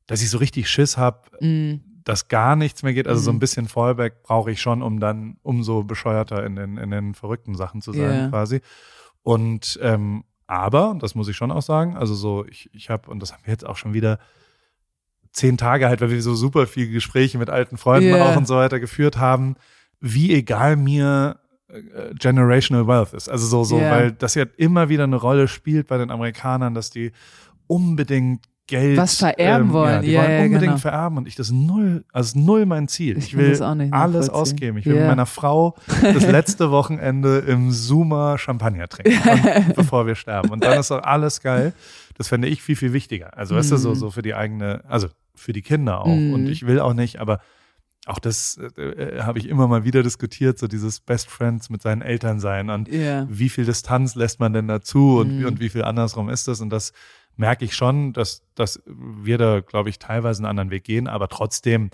Speaker 1: dass ich so richtig Schiss habe,
Speaker 2: Mm,
Speaker 1: dass gar nichts mehr geht. Also so ein
Speaker 2: Mhm.
Speaker 1: bisschen Fallback brauche ich schon, um dann umso bescheuerter in den, in den verrückten Sachen zu sein,
Speaker 2: Ja.
Speaker 1: quasi. Und ähm, aber, das muss ich schon auch sagen, also so, ich, ich habe, und das haben wir jetzt auch schon wieder zehn Tage halt, weil wir so super viele Gespräche mit alten Freunden
Speaker 2: Ja.
Speaker 1: auch und so weiter geführt haben, wie egal mir äh, Generational Wealth ist. Also so, so,
Speaker 2: Ja.
Speaker 1: weil das ja immer wieder eine Rolle spielt bei den Amerikanern, dass die unbedingt Geld
Speaker 2: Was vererben wollen.
Speaker 1: Ja, die
Speaker 2: Ja,
Speaker 1: wollen
Speaker 2: ja,
Speaker 1: unbedingt
Speaker 2: genau.
Speaker 1: vererben und ich das null, also null mein Ziel.
Speaker 2: Ich
Speaker 1: Ich, will
Speaker 2: das auch nicht
Speaker 1: alles ausgeben. Ich will
Speaker 2: Ja.
Speaker 1: mit meiner Frau das letzte Wochenende im Zoomer Champagner trinken, und, bevor wir sterben. Und dann ist auch alles geil. Das fände ich viel, viel wichtiger. Also, weißt du, so,
Speaker 2: Mhm.
Speaker 1: so für die eigene, also für die Kinder auch.
Speaker 2: Mhm.
Speaker 1: Und ich will auch nicht, aber auch das äh, äh, habe ich immer mal wieder diskutiert, so dieses Best Friends mit seinen Eltern sein und
Speaker 2: ja.
Speaker 1: wie viel Distanz lässt man denn dazu und, wie, und wie viel andersrum ist das? Und das merke ich schon, dass, dass wir da, glaube ich, teilweise einen anderen Weg gehen, aber trotzdem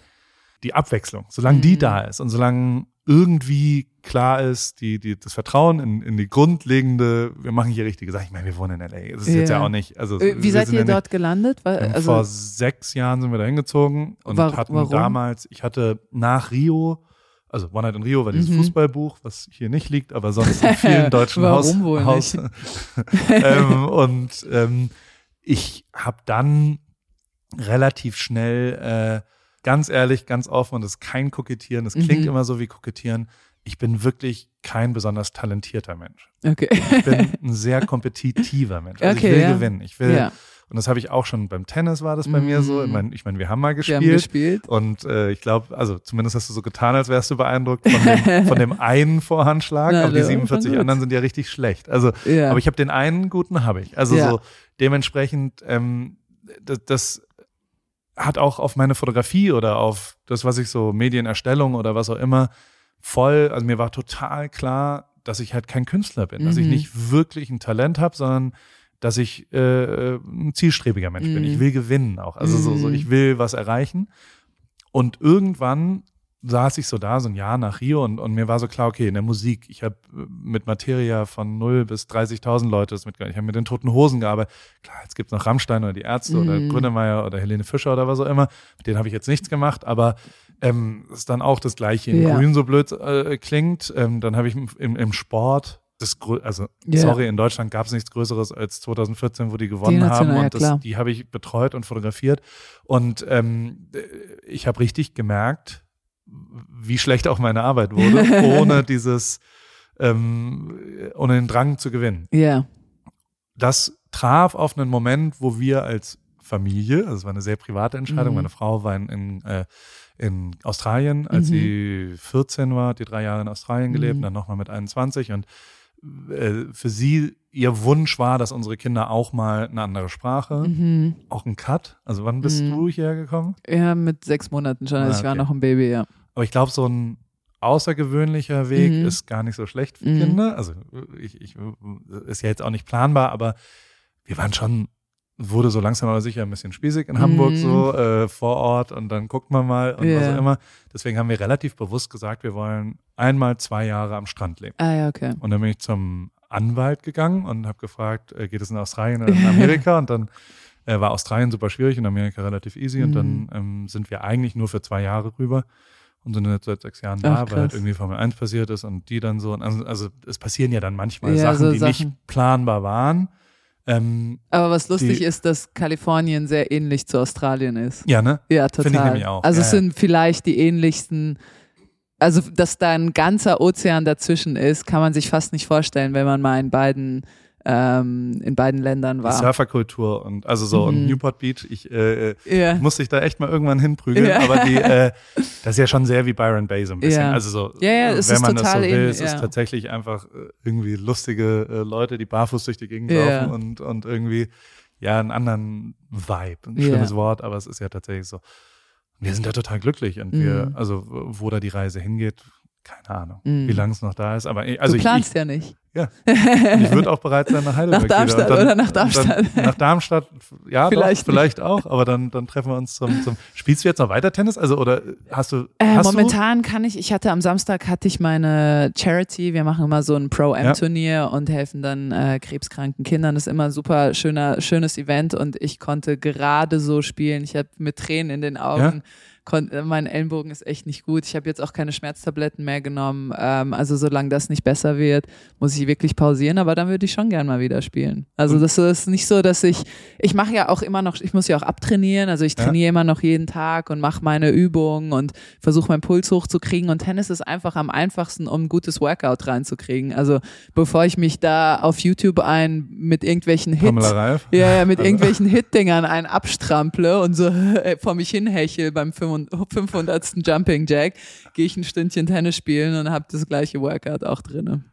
Speaker 1: die Abwechslung, solange die
Speaker 2: Mhm.
Speaker 1: da ist und solange irgendwie klar ist, die, die, das Vertrauen in, in die grundlegende, wir machen hier richtige Sachen. Ich meine, wir wohnen in LA. Das ist jetzt
Speaker 2: Ja.
Speaker 1: ja auch nicht, also
Speaker 2: Äh, Wie seid ihr
Speaker 1: ja nicht-
Speaker 2: dort gelandet? Weil, also,
Speaker 1: Vor sechs Jahren sind wir da hingezogen und
Speaker 2: Wa-
Speaker 1: hatten
Speaker 2: warum?
Speaker 1: damals, ich hatte nach Rio, also One Night in Rio war dieses
Speaker 2: Mhm.
Speaker 1: Fußballbuch, was hier nicht liegt, aber sonst in vielen deutschen
Speaker 2: Warum
Speaker 1: Haus,
Speaker 2: wohl
Speaker 1: Haus ähm, und ähm, ich habe dann relativ schnell, äh, ganz ehrlich, ganz offen, und das ist kein Kokettieren, das klingt
Speaker 2: Mhm.
Speaker 1: immer so wie Kokettieren, ich bin wirklich kein besonders talentierter Mensch.
Speaker 2: okay.
Speaker 1: Ich bin ein sehr kompetitiver Mensch. Also
Speaker 2: Okay,
Speaker 1: ich will
Speaker 2: ja.
Speaker 1: gewinnen. Ich will,
Speaker 2: ja.
Speaker 1: und das habe ich auch schon beim Tennis war das bei mir so. Ich
Speaker 2: Mhm.
Speaker 1: meine, ich mein, wir haben mal
Speaker 2: Wir
Speaker 1: gespielt.
Speaker 2: haben gespielt.
Speaker 1: Und äh, ich glaube, also zumindest hast du so getan, als wärst du beeindruckt von dem, von dem einen Vorhandschlag,
Speaker 2: Na,
Speaker 1: aber die
Speaker 2: der war schon
Speaker 1: 47
Speaker 2: gut.
Speaker 1: anderen sind ja richtig schlecht. Also,
Speaker 2: Ja.
Speaker 1: aber ich habe den einen guten, habe ich. Also so dementsprechend, ähm, das, das hat auch auf meine Fotografie oder auf das, was ich so Medienerstellung oder was auch immer voll, also mir war total klar, dass ich halt kein Künstler bin, dass ich
Speaker 2: Mhm.
Speaker 1: nicht wirklich ein Talent habe, sondern dass ich äh, ein zielstrebiger Mensch bin.
Speaker 2: Mhm.
Speaker 1: Ich will gewinnen auch. Also so, so,
Speaker 2: Mhm.
Speaker 1: ich will was erreichen. Und irgendwann saß ich so da, so ein Jahr nach Rio und, und mir war so klar, okay, in der Musik, ich habe mit Materia von 0 bis 30.000 Leute das mitgearbeitet. Ich habe mit den Toten Hosen gearbeitet. Klar, jetzt gibt's noch Rammstein oder die Ärzte oder
Speaker 2: Mhm.
Speaker 1: Grünemeyer oder Helene Fischer oder was auch immer. Mit denen habe ich jetzt nichts gemacht, aber ähm, ist dann auch das Gleiche in
Speaker 2: Ja.
Speaker 1: Grün so blöd äh, klingt. Ähm, dann habe ich im, im, im Sport das also
Speaker 2: Ja.
Speaker 1: sorry, in Deutschland gab es nichts Größeres als 2014, wo die gewonnen
Speaker 2: Die
Speaker 1: haben und das, die habe ich betreut und fotografiert und ähm, ich habe richtig gemerkt, wie schlecht auch meine Arbeit wurde, ohne dieses, ähm, ohne den Drang zu gewinnen.
Speaker 2: Ja.
Speaker 1: Das traf auf einen Moment, wo wir als Familie, also es war eine sehr private Entscheidung,
Speaker 2: Mhm.
Speaker 1: meine Frau war in, in, äh, in Australien, als
Speaker 2: Mhm.
Speaker 1: sie 14 war, hat die drei Jahre in Australien gelebt,
Speaker 2: Mhm.
Speaker 1: dann nochmal mit 21 und äh, für sie, ihr Wunsch war, dass unsere Kinder auch mal eine andere Sprache,
Speaker 2: Mhm.
Speaker 1: auch ein Cut. Also wann bist
Speaker 2: Mhm.
Speaker 1: du hierher gekommen?
Speaker 2: Ja, mit sechs Monaten schon. Also
Speaker 1: Ah,
Speaker 2: ich war
Speaker 1: okay.
Speaker 2: noch ein Baby, ja.
Speaker 1: Aber ich glaube, so ein außergewöhnlicher Weg
Speaker 2: Mhm.
Speaker 1: ist gar nicht so schlecht für
Speaker 2: Mhm.
Speaker 1: Kinder. Also ich, ich ist ja jetzt auch nicht planbar, aber wir waren schon, wurde so langsam aber sicher ein bisschen spießig in Hamburg
Speaker 2: Mhm.
Speaker 1: so äh, vor Ort und dann guckt man mal und was
Speaker 2: Ja.
Speaker 1: auch immer. Deswegen haben wir relativ bewusst gesagt, wir wollen einmal zwei Jahre am Strand leben.
Speaker 2: Ah ja, okay.
Speaker 1: Und dann bin ich zum Anwalt gegangen und habe gefragt, äh, geht es in Australien oder in Amerika? und dann äh, war Australien super schwierig und Amerika relativ easy. Und dann
Speaker 2: Mhm.
Speaker 1: ähm, sind wir eigentlich nur für zwei Jahre rüber und sind jetzt seit sechs Jahren da,
Speaker 2: Ach,
Speaker 1: weil halt irgendwie Formel 1 passiert ist und die dann so. und Also, also es passieren ja dann manchmal
Speaker 2: Ja,
Speaker 1: Sachen,
Speaker 2: so
Speaker 1: die nicht
Speaker 2: Sachen.
Speaker 1: planbar waren. Ähm,
Speaker 2: Aber was lustig
Speaker 1: Die-
Speaker 2: ist, dass Kalifornien sehr ähnlich zu Australien ist.
Speaker 1: ja, ne?
Speaker 2: Ja, total.
Speaker 1: Finde ich nämlich auch.
Speaker 2: Also
Speaker 1: Ja,
Speaker 2: es
Speaker 1: ja.
Speaker 2: sind vielleicht die ähnlichsten, also dass da ein ganzer Ozean dazwischen ist, kann man sich fast nicht vorstellen, wenn man mal in beiden, ähm, in beiden Ländern
Speaker 1: Die
Speaker 2: war.
Speaker 1: Surferkultur und also so und
Speaker 2: Mhm.
Speaker 1: Newport Beach, ich äh,
Speaker 2: Ja.
Speaker 1: muss ich da echt mal irgendwann hinprügeln,
Speaker 2: Ja.
Speaker 1: aber die, äh, das ist ja schon sehr wie Byron Bay so ein bisschen.
Speaker 2: Ja.
Speaker 1: Also so,
Speaker 2: es
Speaker 1: wenn man das so will,
Speaker 2: ähnlich,
Speaker 1: es ist tatsächlich einfach äh, irgendwie lustige äh, Leute, die barfuß durch die Gegend laufen und, und irgendwie ja einen anderen Vibe. Ein schlimmes Wort, aber es ist ja tatsächlich so. Wir sind da total glücklich und wir,
Speaker 2: Mhm.
Speaker 1: also wo da die Reise hingeht, keine Ahnung, mm. wie lange es noch da ist. Aber also
Speaker 2: du planst
Speaker 1: ich,
Speaker 2: ja nicht.
Speaker 1: Ja. ich würde auch bereit sein nach Heidelberg.
Speaker 2: Nach Darmstadt dann, oder nach Darmstadt?
Speaker 1: nach Darmstadt, ja, vielleicht, doch, vielleicht auch, aber dann, dann treffen wir uns zum, zum. Spielst du jetzt noch weiter Tennis? Also, oder hast du.
Speaker 2: Äh,
Speaker 1: hast
Speaker 2: momentan du? kann ich, ich hatte am Samstag hatte ich meine Charity, wir machen immer so ein Pro-M-Turnier ja. und helfen dann äh, krebskranken Kindern. Das ist immer ein super schöner, schönes Event und ich konnte gerade so spielen. Ich habe mit Tränen in den Augen. Ja? Äh, mein Ellenbogen ist echt nicht gut. Ich habe jetzt auch keine Schmerztabletten mehr genommen. Ähm, also solange das nicht besser wird, muss ich wirklich pausieren. Aber dann würde ich schon gern mal wieder spielen. Also das ist nicht so, dass ich, ich mache ja auch immer noch, ich muss ja auch abtrainieren. Also ich trainiere ja. immer noch jeden Tag und mache meine Übungen und versuche meinen Puls hochzukriegen. Und Tennis ist einfach am einfachsten, um ein gutes Workout reinzukriegen. Also bevor ich mich da auf YouTube ein mit irgendwelchen Hits, ja, ja, mit also. irgendwelchen Hit-Dingern einen abstrample und so vor mich hinhechel beim 25 500. Jumping Jack, gehe ich ein Stündchen Tennis spielen und habe das gleiche Workout auch drin.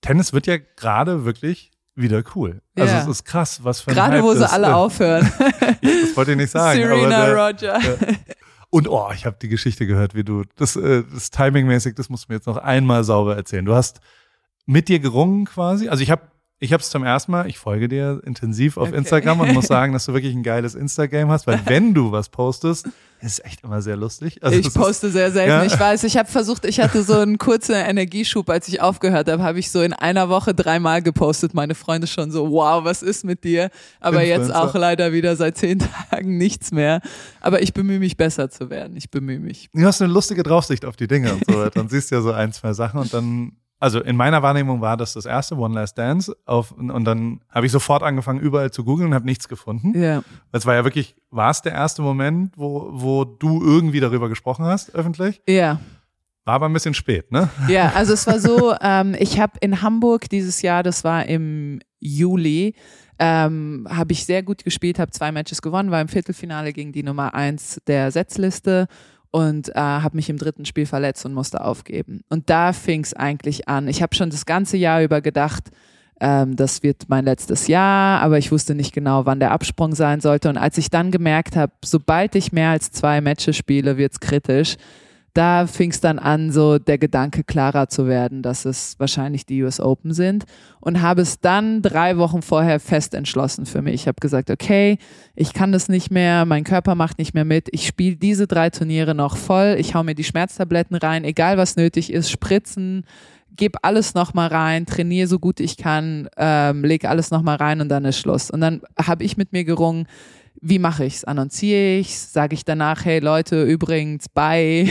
Speaker 1: Tennis wird ja gerade wirklich wieder cool. Also ja. es ist krass, was für ein
Speaker 2: Gerade wo sie alle aufhören.
Speaker 1: das wollte ich nicht sagen.
Speaker 2: Serena der, Roger.
Speaker 1: Ja. Und oh, ich habe die Geschichte gehört, wie du das, äh, das timingmäßig, das musst du mir jetzt noch einmal sauber erzählen. Du hast mit dir gerungen quasi. Also ich habe ich habe es zum ersten Mal, ich folge dir intensiv auf okay. Instagram und muss sagen, dass du wirklich ein geiles Instagram hast, weil wenn du was postest, ist es echt immer sehr lustig.
Speaker 2: Also ich poste ist, sehr selten. Ja. Ich weiß, ich habe versucht, ich hatte so einen kurzen Energieschub, als ich aufgehört habe, habe ich so in einer Woche dreimal gepostet. Meine Freunde schon so, wow, was ist mit dir? Aber jetzt auch leider wieder seit zehn Tagen nichts mehr. Aber ich bemühe mich besser zu werden. Ich bemühe mich.
Speaker 1: Du hast eine lustige Draufsicht auf die Dinge und so weiter. Dann siehst du ja so ein, zwei Sachen und dann also in meiner Wahrnehmung war das das erste One Last Dance auf, und dann habe ich sofort angefangen überall zu googeln und habe nichts gefunden. Ja. Das war ja wirklich, war es der erste Moment, wo, wo du irgendwie darüber gesprochen hast öffentlich?
Speaker 2: Ja.
Speaker 1: War aber ein bisschen spät, ne?
Speaker 2: Ja, also es war so, ähm, ich habe in Hamburg dieses Jahr, das war im Juli, ähm, habe ich sehr gut gespielt, habe zwei Matches gewonnen, war im Viertelfinale gegen die Nummer eins der Setzliste und äh, habe mich im dritten Spiel verletzt und musste aufgeben. Und da fing es eigentlich an. Ich habe schon das ganze Jahr über gedacht, ähm, das wird mein letztes Jahr, aber ich wusste nicht genau, wann der Absprung sein sollte. Und als ich dann gemerkt habe, sobald ich mehr als zwei Matches spiele, wird's kritisch, da fing es dann an, so der Gedanke klarer zu werden, dass es wahrscheinlich die US Open sind und habe es dann drei Wochen vorher fest entschlossen für mich. Ich habe gesagt, okay, ich kann das nicht mehr, mein Körper macht nicht mehr mit, ich spiele diese drei Turniere noch voll, ich hau mir die Schmerztabletten rein, egal was nötig ist, Spritzen, gebe alles nochmal rein, trainiere so gut ich kann, ähm, leg alles nochmal rein und dann ist Schluss. Und dann habe ich mit mir gerungen, wie mache ich's? Annonziere ich's? Sage ich danach, hey Leute, übrigens, bye.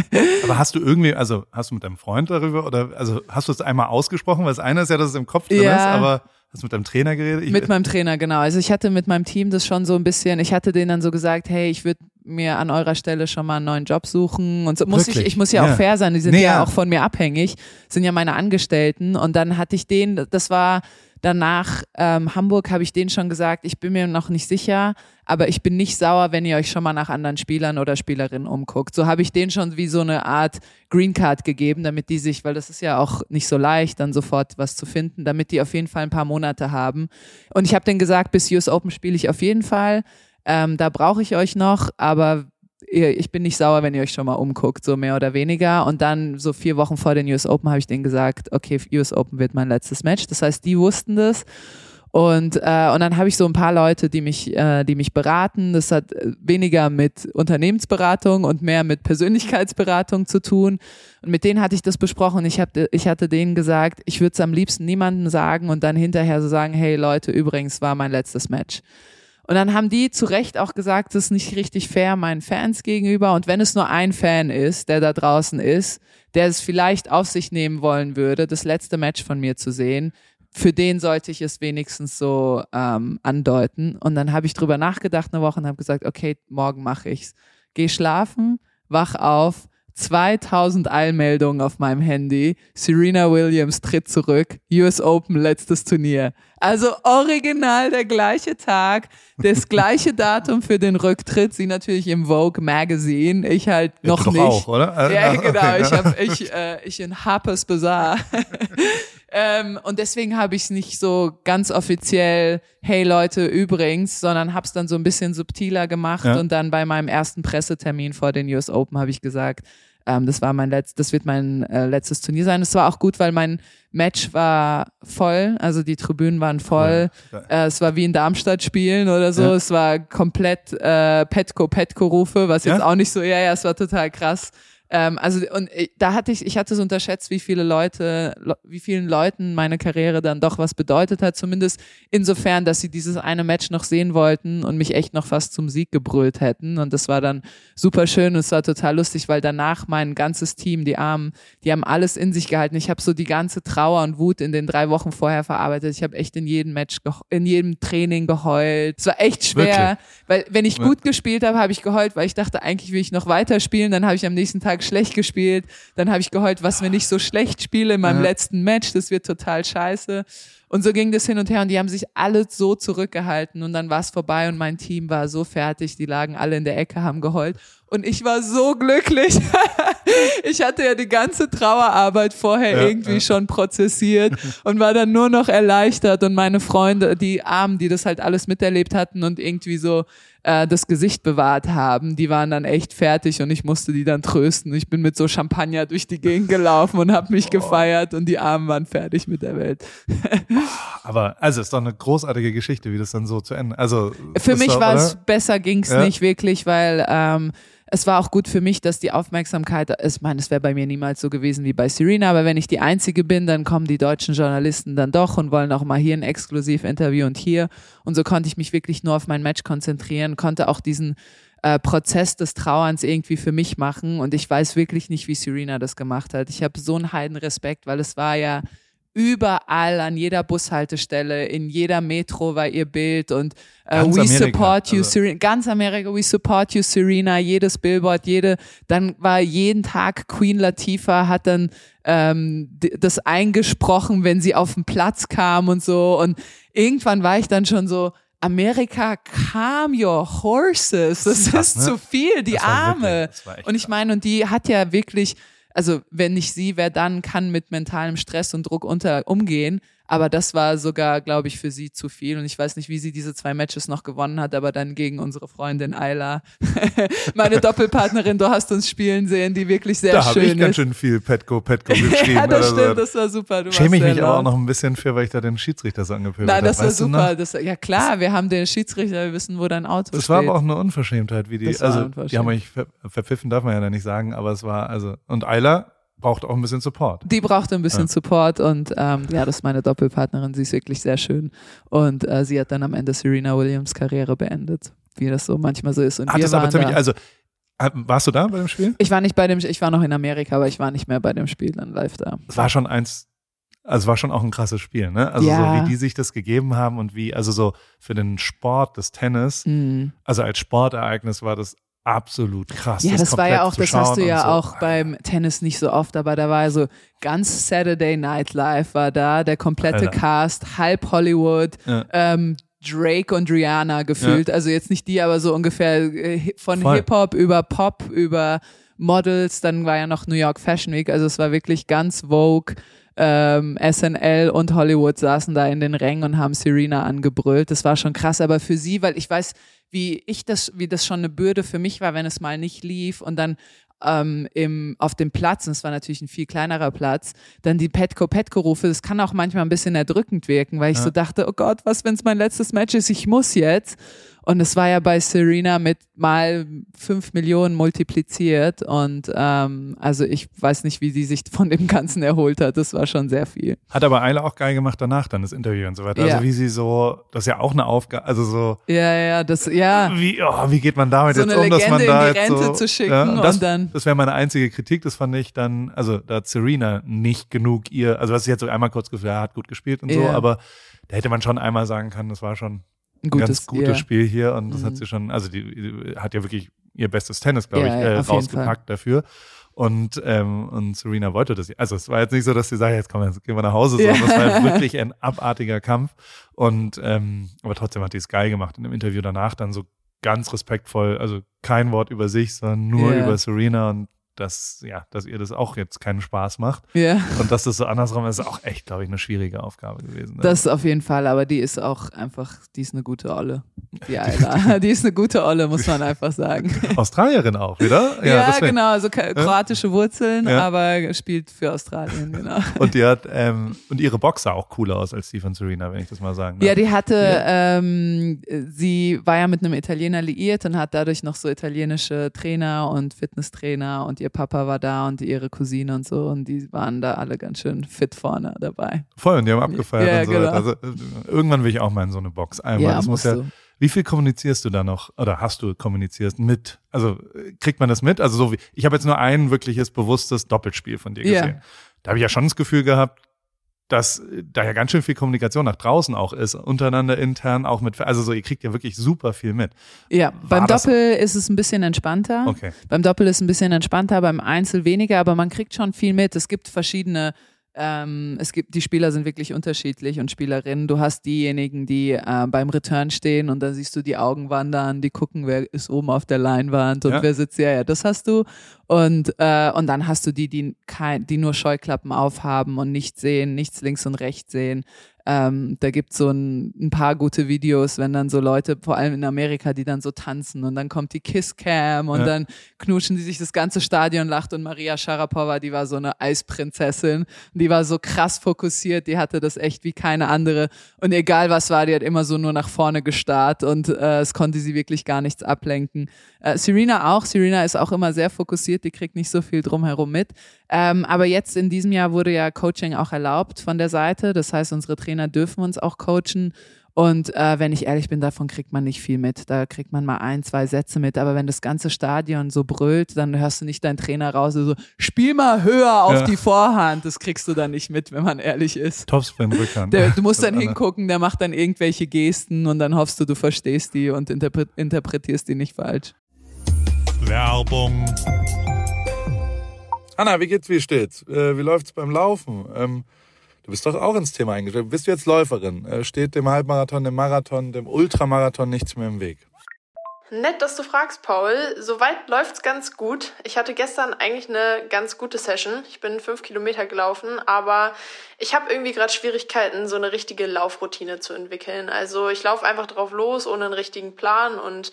Speaker 1: Aber hast du irgendwie, also hast du mit deinem Freund darüber oder also hast du es einmal ausgesprochen? Weil das eine ist ja, dass es im Kopf drin ja. ist, aber Hast du mit deinem Trainer geredet?
Speaker 2: Ich mit meinem Trainer, genau. Also ich hatte mit meinem Team das schon so ein bisschen, ich hatte denen dann so gesagt, hey, ich würde mir an eurer Stelle schon mal einen neuen Job suchen. Und so muss ich, ich muss ja, ja, auch fair sein, die sind nee, ja, ja auch von mir abhängig, sind ja meine Angestellten. Und dann hatte ich den, das war danach ähm, Hamburg, habe ich denen schon gesagt, ich bin mir noch nicht sicher, aber ich bin nicht sauer, wenn ihr euch schon mal nach anderen Spielern oder Spielerinnen umguckt. So habe ich denen schon wie so eine Art Green Card gegeben, damit die sich, weil das ist ja auch nicht so leicht, dann sofort was zu finden, damit die auf jeden Fall ein paar Monate haben. Und ich habe denen gesagt, bis US Open spiele ich auf jeden Fall. Ähm, da brauche ich euch noch, aber ich bin nicht sauer, wenn ihr euch schon mal umguckt, so mehr oder weniger. Und dann so vier Wochen vor den US Open habe ich denen gesagt, okay, US Open wird mein letztes Match. Das heißt, die wussten das. Und, äh, und dann habe ich so ein paar Leute, die mich, äh, die mich beraten. Das hat weniger mit Unternehmensberatung und mehr mit Persönlichkeitsberatung zu tun. Und mit denen hatte ich das besprochen. Ich, hab, ich hatte denen gesagt, ich würde es am liebsten niemandem sagen und dann hinterher so sagen, hey Leute, übrigens war mein letztes Match. Und dann haben die zu Recht auch gesagt, das ist nicht richtig fair meinen Fans gegenüber. Und wenn es nur ein Fan ist, der da draußen ist, der es vielleicht auf sich nehmen wollen würde, das letzte Match von mir zu sehen, für den sollte ich es wenigstens so ähm, andeuten. Und dann habe ich drüber nachgedacht eine Woche und habe gesagt, okay, morgen mache ich's. Geh schlafen, wach auf, 2000 Eilmeldungen auf meinem Handy. Serena Williams tritt zurück. US Open, letztes Turnier. Also original der gleiche Tag, das gleiche Datum für den Rücktritt. Sie natürlich im Vogue Magazine. Ich halt noch nicht. Auch,
Speaker 1: oder?
Speaker 2: Ja, genau. Ich, hab, ich, äh, ich in Harper's Bazaar. ähm, und deswegen habe ich es nicht so ganz offiziell, hey Leute, übrigens, sondern habe es dann so ein bisschen subtiler gemacht. Ja. Und dann bei meinem ersten Pressetermin vor den US Open habe ich gesagt, ähm, das war mein letztes, das wird mein äh, letztes Turnier sein. Es war auch gut, weil mein Match war voll, also die Tribünen waren voll. Ja, äh, es war wie in Darmstadt spielen oder so. Ja. Es war komplett äh, Petko Petko Rufe, was jetzt auch nicht so. Ja, ja, es war total krass. Ähm, also und äh, da hatte ich, ich hatte es unterschätzt, wie viele Leute, wie vielen Leuten meine Karriere dann doch was bedeutet hat. Zumindest insofern, dass sie dieses eine Match noch sehen wollten und mich echt noch fast zum Sieg gebrüllt hätten. Und das war dann super schön und es war total lustig, weil danach mein ganzes Team, die Armen, die haben alles in sich gehalten. Ich habe so die ganze Trauer und Wut in den drei Wochen vorher verarbeitet. Ich habe echt in jedem Match, in jedem Training geheult. Es war echt schwer, Wirklich? weil wenn ich gut gespielt habe, habe ich geheult, weil ich dachte, eigentlich will ich noch weiter spielen. Dann habe ich am nächsten Tag Tag schlecht gespielt. Dann habe ich geheult, was wenn ich so schlecht spiele in meinem ja. letzten Match, das wird total scheiße. Und so ging das hin und her und die haben sich alle so zurückgehalten und dann war es vorbei und mein Team war so fertig, die lagen alle in der Ecke, haben geheult und ich war so glücklich. ich hatte ja die ganze Trauerarbeit vorher ja, irgendwie ja. schon prozessiert und war dann nur noch erleichtert und meine Freunde, die Armen, die das halt alles miterlebt hatten und irgendwie so äh, das Gesicht bewahrt haben, die waren dann echt fertig und ich musste die dann trösten. Ich bin mit so Champagner durch die Gegend gelaufen und habe mich oh. gefeiert und die Armen waren fertig mit der Welt.
Speaker 1: Aber also ist doch eine großartige Geschichte, wie das dann so zu Ende. Also
Speaker 2: für mich war es besser ging's ja? nicht wirklich, weil ähm, es war auch gut für mich, dass die Aufmerksamkeit, ich meine, es wäre bei mir niemals so gewesen wie bei Serena, aber wenn ich die Einzige bin, dann kommen die deutschen Journalisten dann doch und wollen auch mal hier ein Exklusivinterview und hier. Und so konnte ich mich wirklich nur auf mein Match konzentrieren, konnte auch diesen äh, Prozess des Trauerns irgendwie für mich machen. Und ich weiß wirklich nicht, wie Serena das gemacht hat. Ich habe so einen Heidenrespekt, weil es war ja überall an jeder Bushaltestelle, in jeder Metro war ihr Bild und äh, We Amerika, support you, also. Serena, ganz Amerika, we support you, Serena, jedes Billboard, jede, dann war jeden Tag Queen Latifah hat dann ähm, das eingesprochen, wenn sie auf den Platz kam und so und irgendwann war ich dann schon so, Amerika, calm your horses, das, ist, krass, ne? zu viel, die Arme. Wirklich, und ich meine, und die hat ja wirklich also wenn nicht sie, wer dann kann mit mentalem Stress und Druck unter umgehen? Aber das war sogar, glaube ich, für sie zu viel. Und ich weiß nicht, wie sie diese zwei Matches noch gewonnen hat, aber dann gegen unsere Freundin Ayla, meine Doppelpartnerin, du hast uns spielen sehen, die wirklich sehr
Speaker 1: da
Speaker 2: schön ist. Da habe
Speaker 1: ich ganz schön viel Petko, Petko geschrieben. ja,
Speaker 2: das stimmt, das war super. Du
Speaker 1: Schäme ich mich aber auch noch ein bisschen für, weil ich da den Schiedsrichter so angepöbelt habe.
Speaker 2: Nein, das war super. Das, ja klar, wir haben den Schiedsrichter, wir wissen, wo dein Auto
Speaker 1: das
Speaker 2: steht.
Speaker 1: Das war aber auch eine Unverschämtheit, wie die, also die haben mich ver verpfiffen, darf man ja da nicht sagen, aber es war, also, und Ayla braucht auch ein bisschen Support.
Speaker 2: Die braucht ein bisschen ja. Support und ähm, ja, das ist meine Doppelpartnerin. Sie ist wirklich sehr schön und äh, sie hat dann am Ende Serena Williams Karriere beendet, wie das so manchmal so ist. Und
Speaker 1: hat das aber ziemlich, also äh, warst du da bei dem Spiel?
Speaker 2: Ich war nicht bei dem, ich war noch in Amerika, aber ich war nicht mehr bei dem Spiel dann live da.
Speaker 1: Es war schon eins, also war schon auch ein krasses Spiel, ne? Also ja. so wie die sich das gegeben haben und wie, also so für den Sport des Tennis, mhm. also als Sportereignis war das absolut krass.
Speaker 2: Ja, das, das war ja auch, das hast du ja so. auch beim Tennis nicht so oft, aber da war so ganz Saturday Night Live war da, der komplette Alter. Cast, halb Hollywood, ja. ähm, Drake und Rihanna gefühlt, ja. also jetzt nicht die, aber so ungefähr äh, von Hip-Hop über Pop, über Models, dann war ja noch New York Fashion Week, also es war wirklich ganz Vogue. Ähm, SNL und Hollywood saßen da in den Rängen und haben Serena angebrüllt. Das war schon krass, aber für sie, weil ich weiß, wie ich das, wie das schon eine Bürde für mich war, wenn es mal nicht lief und dann ähm, im, auf dem Platz, und es war natürlich ein viel kleinerer Platz, dann die Petko-Petko-Rufe, das kann auch manchmal ein bisschen erdrückend wirken, weil ich ja. so dachte, oh Gott, was, wenn es mein letztes Match ist, ich muss jetzt. Und es war ja bei Serena mit mal fünf Millionen multipliziert. Und ähm, also ich weiß nicht, wie sie sich von dem Ganzen erholt hat. Das war schon sehr viel.
Speaker 1: Hat aber Eile auch geil gemacht danach, dann das Interview und so weiter. Also ja. Also wie sie so, das ist ja auch eine Aufgabe, also so.
Speaker 2: Ja, ja, das, ja.
Speaker 1: Wie, oh, wie geht man damit so jetzt um, dass man da in die Rente so,
Speaker 2: zu schicken ja,
Speaker 1: das,
Speaker 2: und dann.
Speaker 1: Das wäre meine einzige Kritik, das fand ich dann, also da hat Serena nicht genug ihr, also was sie jetzt so einmal kurz gesagt, ja, hat gut gespielt und so, ja. aber da hätte man schon einmal sagen können, das war schon ein gutes, ganz gutes ja. Spiel hier und das mhm. hat sie schon, also die, die, hat ja wirklich ihr bestes Tennis, glaube ja, ich, äh, rausgepackt dafür. Und, ähm, und Serena wollte das. Also es war jetzt nicht so, dass sie sagt, jetzt komm, jetzt gehen wir nach Hause, sondern es war wirklich ein abartiger Kampf. Und ähm, aber trotzdem hat die es geil gemacht. In dem Interview danach dann so ganz respektvoll, also kein Wort über sich, sondern nur yeah. über Serena und
Speaker 5: dass, ja, dass ihr das auch jetzt keinen Spaß macht.
Speaker 2: Ja.
Speaker 5: Und dass das so andersrum ist, auch echt, glaube ich, eine schwierige Aufgabe gewesen. Ne?
Speaker 2: Das auf jeden Fall, aber die ist auch einfach, die ist eine gute Olle. Die Ayla. die ist eine gute Olle, muss man einfach sagen.
Speaker 5: Australierin auch, wieder?
Speaker 2: Ja,
Speaker 5: das wär-
Speaker 2: genau, also kroatische Wurzeln,
Speaker 5: Ja.
Speaker 2: aber spielt für Australien, genau.
Speaker 5: Und die hat, ähm, und ihre Box sah auch cooler aus als die von Serena, wenn ich das mal sagen darf.
Speaker 2: Ja, die hatte, ähm, sie war ja mit einem Italiener liiert und hat dadurch noch so italienische Trainer und Fitnesstrainer und ihr Papa war da und ihre Cousine und so und die waren da alle ganz schön fit vorne dabei.
Speaker 5: Voll, und die haben abgefeiert
Speaker 2: Ja,
Speaker 5: und so
Speaker 2: genau.
Speaker 5: Also, irgendwann will ich auch mal in so eine Box. Einmal.
Speaker 2: ja,
Speaker 5: das muss ja,
Speaker 2: du.
Speaker 5: wie viel kommunizierst du da noch? Oder hast du kommuniziert mit? Also kriegt man das mit? Also so wie, ich habe jetzt nur ein wirkliches bewusstes Doppelspiel von dir
Speaker 2: Ja.
Speaker 5: gesehen. Da habe ich ja schon das Gefühl gehabt, dass äh, da ja ganz schön viel Kommunikation nach draußen auch ist, untereinander intern auch mit, also so, ihr kriegt ja wirklich super viel mit.
Speaker 2: Ja,
Speaker 5: War
Speaker 2: beim Doppel ist es ein bisschen entspannter.
Speaker 5: Okay.
Speaker 2: Beim Doppel ist es ein bisschen entspannter, beim Einzel weniger, aber man kriegt schon viel mit. Es gibt verschiedene, ähm, es gibt, die Spieler sind wirklich unterschiedlich und Spielerinnen. Du hast diejenigen, die äh, beim Return stehen und da siehst du die Augen wandern, die gucken, wer ist oben auf der Leinwand und
Speaker 5: Ja.
Speaker 2: wer sitzt, ja, ja, das hast du. Und, äh, und dann hast du die, die, kein, die nur Scheuklappen aufhaben und nichts sehen, nichts links und rechts sehen. Ähm, da gibt es so ein, ein paar gute Videos, wenn dann so Leute, vor allem in Amerika, die dann so tanzen und dann kommt die Kiss-Cam und
Speaker 5: Ja.
Speaker 2: dann knuschen die sich das ganze Stadion lacht und Maria Sharapova, die war so eine Eisprinzessin, die war so krass fokussiert, die hatte das echt wie keine andere und egal was war, die hat immer so nur nach vorne gestarrt und äh, es konnte sie wirklich gar nichts ablenken. Äh, Serena auch, Serena ist auch immer sehr fokussiert, die kriegt nicht so viel drumherum mit. Ähm, aber jetzt in diesem Jahr wurde ja Coaching auch erlaubt von der Seite, das heißt, unsere Trainer dürfen uns auch coachen. Und äh, wenn ich ehrlich bin, davon kriegt man nicht viel mit. Da kriegt man mal ein, zwei Sätze mit. Aber wenn das ganze Stadion so brüllt, dann hörst du nicht deinen Trainer raus, so, spiel mal höher auf
Speaker 5: Ja.
Speaker 2: die Vorhand. Das kriegst du dann nicht mit, wenn man ehrlich ist.
Speaker 5: Topspin Rückhand.
Speaker 2: Der, du musst
Speaker 5: Das
Speaker 2: dann hingucken, der macht dann irgendwelche Gesten und dann hoffst du, du verstehst die und interpre interpretierst die nicht falsch.
Speaker 5: Werbung.
Speaker 1: Anna, wie geht's, wie steht's? Äh, wie läuft's beim Laufen? Ähm, du bist doch auch ins Thema eingestiegen. Bist du jetzt Läuferin? Äh, steht dem Halbmarathon, dem Marathon, dem Ultramarathon nichts mehr im Weg?
Speaker 4: Nett, dass du fragst, Paul. Soweit läuft's ganz gut. Ich hatte gestern eigentlich eine ganz gute Session. Ich bin fünf Kilometer gelaufen, aber ich habe irgendwie gerade Schwierigkeiten, so eine richtige Laufroutine zu entwickeln. Also ich laufe einfach drauf los, ohne einen richtigen Plan. Und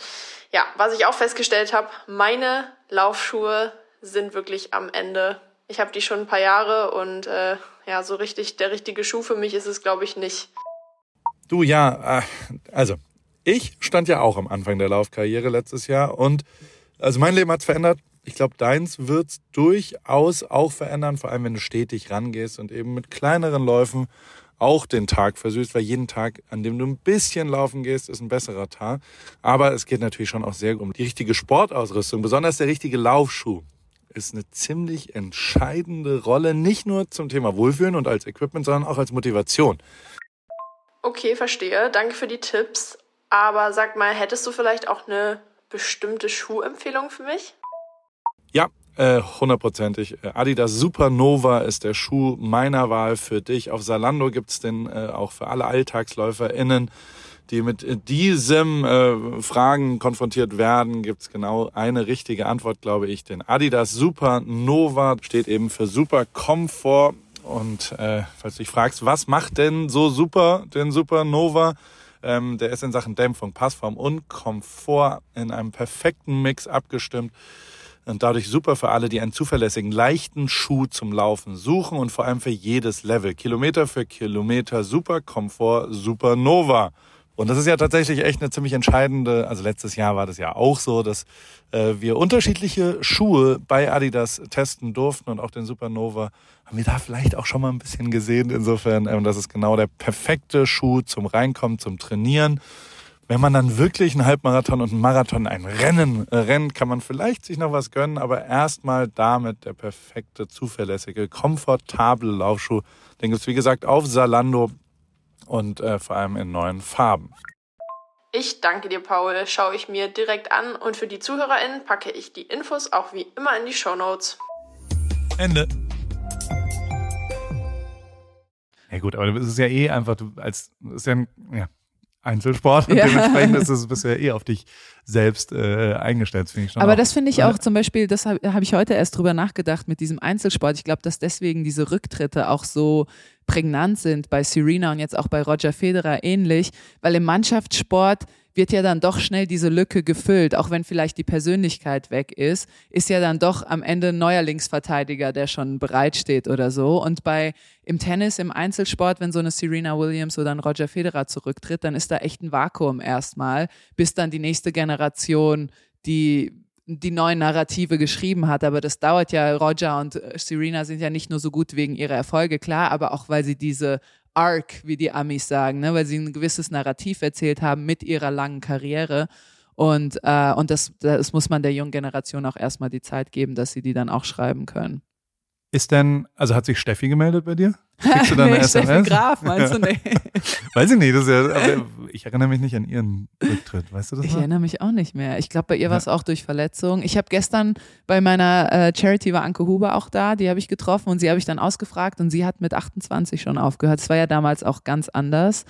Speaker 4: ja, was ich auch festgestellt habe, meine Laufschuhe sind wirklich am Ende. Ich habe die schon ein paar Jahre und äh, ja, so richtig der richtige Schuh für mich ist es, glaube ich, nicht.
Speaker 1: Du, ja, äh, also, ich stand ja auch am Anfang der Laufkarriere letztes Jahr und also mein Leben hat's verändert. Ich glaube, deins wird's durchaus auch verändern, vor allem wenn du stetig rangehst und eben mit kleineren Läufen auch den Tag versüßt, weil jeden Tag, an dem du ein bisschen laufen gehst, ist ein besserer Tag. Aber es geht natürlich schon auch sehr um die richtige Sportausrüstung, besonders der richtige Laufschuh ist eine ziemlich entscheidende Rolle, nicht nur zum Thema Wohlfühlen und als Equipment, sondern auch als Motivation.
Speaker 4: Okay, verstehe. Danke für die Tipps. Aber sag mal, hättest du vielleicht auch eine bestimmte Schuhempfehlung für mich?
Speaker 1: Ja, äh, hundertprozentig. Äh, Adidas Supernova ist der Schuh meiner Wahl für dich. Auf Salando gibt's den äh, auch für alle AlltagsläuferInnen, die mit diesem äh, Fragen konfrontiert werden, gibt's genau eine richtige Antwort, glaube ich. Den Adidas Supernova steht eben für Super Komfort. Und äh, falls du dich fragst, was macht denn so super den Supernova? Ähm, der ist in Sachen Dämpfung, Passform und Komfort in einem perfekten Mix abgestimmt und dadurch super für alle, die einen zuverlässigen, leichten Schuh zum Laufen suchen und vor allem für jedes Level. Kilometer für Kilometer, super Komfort, Supernova. Und das ist ja tatsächlich echt eine ziemlich entscheidende, also letztes Jahr war das ja auch so, dass äh, wir unterschiedliche Schuhe bei Adidas testen durften und auch den Supernova haben wir da vielleicht auch schon mal ein bisschen gesehen. Insofern, ähm, das ist genau der perfekte Schuh zum Reinkommen, zum Trainieren. Wenn man dann wirklich einen Halbmarathon und einen Marathon, ein Rennen äh, rennt, kann man vielleicht sich noch was gönnen, aber erstmal damit der perfekte, zuverlässige, komfortable Laufschuh. Den gibt's wie gesagt auf Salando und äh, vor allem in neuen Farben.
Speaker 4: Ich danke dir, Paul. Schaue ich mir direkt an und für die ZuhörerInnen packe ich die Infos auch wie immer in die Shownotes.
Speaker 5: Ende. Ja gut, aber es ist ja eh einfach, du als, ist ja, ein, ja,
Speaker 1: Einzelsport und
Speaker 2: Ja.
Speaker 1: dementsprechend ist es bisher eh auf dich selbst äh, eingestellt, finde ich schon.
Speaker 2: Aber
Speaker 1: auch.
Speaker 2: das finde ich auch zum Beispiel, das habe hab ich heute erst drüber nachgedacht mit diesem Einzelsport. Ich glaube, dass deswegen diese Rücktritte auch so prägnant sind bei Serena und jetzt auch bei Roger Federer ähnlich, weil im Mannschaftssport wird ja dann doch schnell diese Lücke gefüllt, auch wenn vielleicht die Persönlichkeit weg ist, ist ja dann doch am Ende ein neuer Linksverteidiger, der schon bereitsteht oder so. Und bei im Tennis, im Einzelsport, wenn so eine Serena Williams oder ein Roger Federer zurücktritt, dann ist da echt ein Vakuum erstmal, bis dann die nächste Generation die die neuen Narrative geschrieben hat, aber das dauert ja. Roger und Serena sind ja nicht nur so gut wegen ihrer Erfolge, klar, aber auch weil sie diese Arc, wie die Amis sagen, ne? weil sie ein gewisses Narrativ erzählt haben mit ihrer langen Karriere. Und, äh, und das, das muss man der jungen Generation auch erstmal die Zeit geben, dass sie die dann auch schreiben können.
Speaker 1: Ist denn, also hat sich Steffi gemeldet bei dir? Kriegst du da eine
Speaker 2: nee, Steffi
Speaker 1: SMS?
Speaker 2: Graf, meinst du? Nee.
Speaker 1: Weiß ich nicht, das ist ja, aber ich erinnere mich nicht an ihren Rücktritt, weißt du das
Speaker 2: Ich
Speaker 1: noch?
Speaker 2: erinnere mich auch nicht mehr. Ich glaube, bei ihr war es auch durch Verletzung. Ich habe gestern bei meiner äh, Charity war Anke Huber auch da, die habe ich getroffen und sie habe ich dann ausgefragt und sie hat mit 28 schon aufgehört. Es war ja damals auch ganz anders.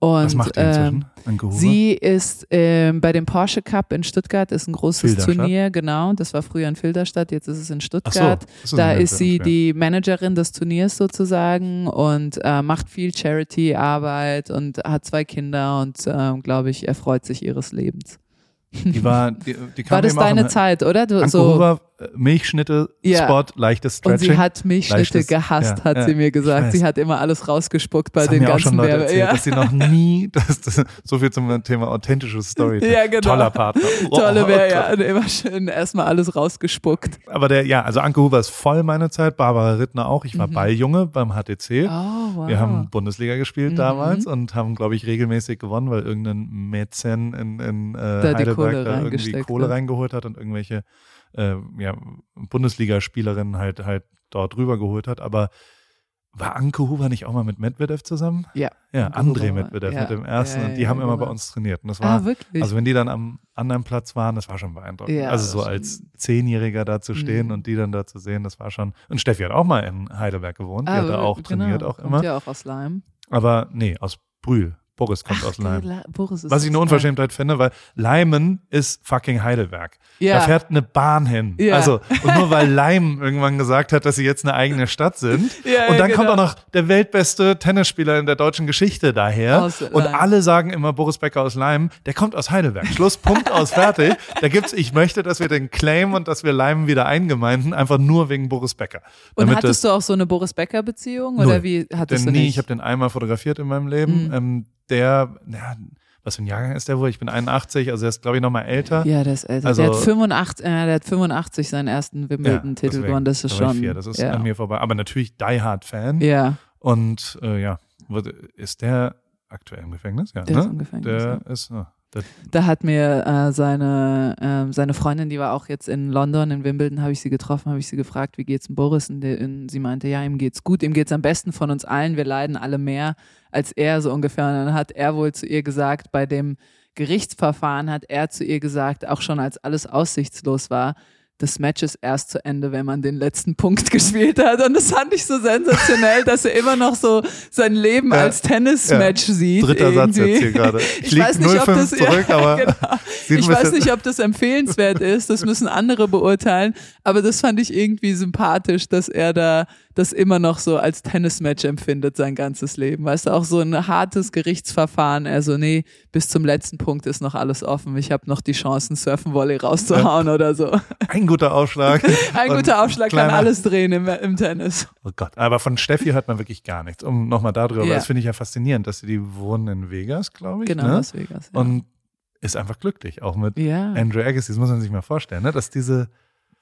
Speaker 2: Und,
Speaker 1: Was macht die inzwischen? Huber?
Speaker 2: Sie ist ähm, bei dem Porsche Cup in Stuttgart, ist ein großes? Turnier, genau. Das war früher in Filderstadt, jetzt ist es in Stuttgart.
Speaker 1: ist
Speaker 2: da ist sie die Managerin des Turniers sozusagen und äh, macht viel Charity-Arbeit und hat zwei Kinder und, ähm, glaube ich, erfreut sich ihres Lebens.
Speaker 1: Die war, die, die kam
Speaker 2: War das deine
Speaker 1: in-
Speaker 2: Zeit, oder? Du, so,
Speaker 1: äh, Milchschnitte,
Speaker 2: Ja.
Speaker 1: Spot, leichtes
Speaker 2: und
Speaker 1: Stretching.
Speaker 2: sie hat Milchschnitte
Speaker 1: Leichtes-
Speaker 2: gehasst,
Speaker 1: ja,
Speaker 2: hat
Speaker 1: ja,
Speaker 2: sie mir gesagt. Sie hat immer alles rausgespuckt bei
Speaker 1: das haben
Speaker 2: den
Speaker 1: mir auch schon
Speaker 2: ganzen
Speaker 1: Leute
Speaker 2: Werbe.
Speaker 1: erzählt,
Speaker 2: Ja.
Speaker 1: dass sie noch nie, das, das, so viel zum Thema authentisches Storytelling.
Speaker 2: Ja, genau.
Speaker 1: Toller Partner. Oh,
Speaker 2: Tolle
Speaker 1: oh
Speaker 2: wäre
Speaker 1: Gott.
Speaker 2: ja immer schön erstmal alles rausgespuckt.
Speaker 1: Aber der, ja, also Anke Huber ist voll meine Zeit, Barbara Rittner auch. Ich war
Speaker 2: Mhm.
Speaker 1: Balljunge beim HTC.
Speaker 2: Oh, wow.
Speaker 1: Wir haben Bundesliga gespielt
Speaker 2: Mhm.
Speaker 1: damals und haben, glaube ich, regelmäßig gewonnen, weil irgendein Mäzen in, in äh,
Speaker 2: Kohle
Speaker 1: da irgendwie Kohle
Speaker 2: hat.
Speaker 1: reingeholt hat und irgendwelche äh, ja, Bundesligaspielerinnen halt halt dort rüber geholt hat. Aber war Anke Huber nicht auch mal mit Medvedev zusammen?
Speaker 2: Ja.
Speaker 1: Ja,
Speaker 2: Anke
Speaker 1: André
Speaker 2: Huber,
Speaker 1: Medvedev
Speaker 2: ja.
Speaker 1: mit dem ersten
Speaker 2: Ja,
Speaker 1: und die
Speaker 2: ja,
Speaker 1: haben immer
Speaker 2: genau.
Speaker 1: bei uns trainiert. Und das war,
Speaker 2: Ah, wirklich?
Speaker 1: also wenn die dann am anderen Platz waren, das war schon beeindruckend.
Speaker 2: Ja,
Speaker 1: also so als Zehnjähriger da zu stehen
Speaker 2: Mhm.
Speaker 1: und die dann da zu sehen, das war schon. Und Steffi hat auch mal in Heidelberg gewohnt, die hat da
Speaker 2: Ah,
Speaker 1: auch trainiert,
Speaker 2: genau.
Speaker 1: auch
Speaker 2: Kommt
Speaker 1: immer.
Speaker 2: ja auch aus Leim.
Speaker 1: Aber nee, aus Brühl. Boris kommt aus Leim.
Speaker 2: Der La- Boris ist
Speaker 1: Was ich eine
Speaker 2: aus
Speaker 1: Unverschämtheit finde, weil Leimen ist fucking Heidelberg.
Speaker 2: Ja.
Speaker 1: Da fährt eine Bahn hin.
Speaker 2: Ja.
Speaker 1: Also, und nur weil Leim irgendwann gesagt hat, dass sie jetzt eine eigene Stadt sind.
Speaker 2: Ja,
Speaker 1: und dann
Speaker 2: ja,
Speaker 1: kommt
Speaker 2: genau.
Speaker 1: auch noch der weltbeste Tennisspieler in der deutschen Geschichte daher.
Speaker 2: Aus
Speaker 1: und
Speaker 2: Leim.
Speaker 1: alle sagen immer Boris Becker aus Leim, der kommt aus Heidelberg. Schluss, Punkt aus, fertig. Da gibt's, ich möchte, dass wir den Claim und dass wir Leim wieder eingemeinden, einfach nur wegen Boris Becker.
Speaker 2: Und
Speaker 1: Damit
Speaker 2: hattest
Speaker 1: das-
Speaker 2: du auch so eine Boris Becker Beziehung
Speaker 1: Null.
Speaker 2: oder wie hattest
Speaker 1: denn
Speaker 2: du
Speaker 1: nie,
Speaker 2: nicht?
Speaker 1: ich habe den einmal fotografiert in meinem Leben.
Speaker 2: Mhm.
Speaker 1: Ähm, der, ja, was für ein Jahrgang ist der wohl? Ich bin 81, also er ist, glaube ich, noch mal älter.
Speaker 2: ja, der ist älter.
Speaker 1: Also-
Speaker 2: der, hat 85, äh, der hat 85 seinen ersten Wimbledon-Titel
Speaker 1: deswegen.
Speaker 2: gewonnen. Das ist schon.
Speaker 1: Vier. Das ist
Speaker 2: ja.
Speaker 1: an mir vorbei. Aber natürlich Die Hard Fan.
Speaker 2: ja,
Speaker 1: Und äh, ja, ist der aktuell im Gefängnis? Ja,
Speaker 2: Der
Speaker 1: ne?
Speaker 2: ist im Gefängnis,
Speaker 1: Der ist, oh,
Speaker 2: da hat mir äh, seine, ähm, seine Freundin, die war auch jetzt in London, in Wimbledon, habe ich sie getroffen, habe ich sie gefragt, wie geht's dem Boris? Und, der, und sie meinte, ja, ihm geht's gut, ihm geht's am besten von uns allen, wir leiden alle mehr als er, so ungefähr. Und dann hat er wohl zu ihr gesagt, bei dem Gerichtsverfahren hat er zu ihr gesagt, auch schon als alles aussichtslos war, das Match ist erst zu Ende, wenn man den letzten Punkt gespielt hat. Und das fand ich so sensationell, dass er immer noch so sein Leben
Speaker 1: Ja.
Speaker 2: als Tennismatch sieht.
Speaker 1: dritter Satz
Speaker 2: irgendwie.
Speaker 1: jetzt hier gerade. Ich,
Speaker 2: Ich
Speaker 1: lieg
Speaker 2: weiß nicht, ob
Speaker 1: 0,5
Speaker 2: das
Speaker 1: zurück,
Speaker 2: ja,
Speaker 1: aber
Speaker 2: genau. ich weiß nicht, ob das empfehlenswert ist. Das müssen andere beurteilen. Aber das fand ich irgendwie sympathisch, dass er da das immer noch so als Tennismatch empfindet sein ganzes Leben. Weißt du, auch so ein hartes Gerichtsverfahren. Er so, nee, bis zum letzten Punkt ist noch alles offen. Ich habe noch die Chancen, Surfenvolley rauszuhauen oder so.
Speaker 1: ein guter Aufschlag.
Speaker 2: Ein guter Aufschlag kann
Speaker 1: kleiner-
Speaker 2: alles drehen im, im Tennis.
Speaker 1: Oh Gott, aber von Steffi hört man wirklich gar nichts. Um nochmal darüber,
Speaker 2: Ja.
Speaker 1: das finde ich ja faszinierend, dass sie die wohnen in Vegas, glaube ich.
Speaker 2: Genau,
Speaker 1: ne?
Speaker 2: Las Vegas. Ja.
Speaker 1: Und ist einfach glücklich, auch mit
Speaker 2: ja.
Speaker 1: Andrew Agassi. Das muss man sich mal vorstellen, ne? dass diese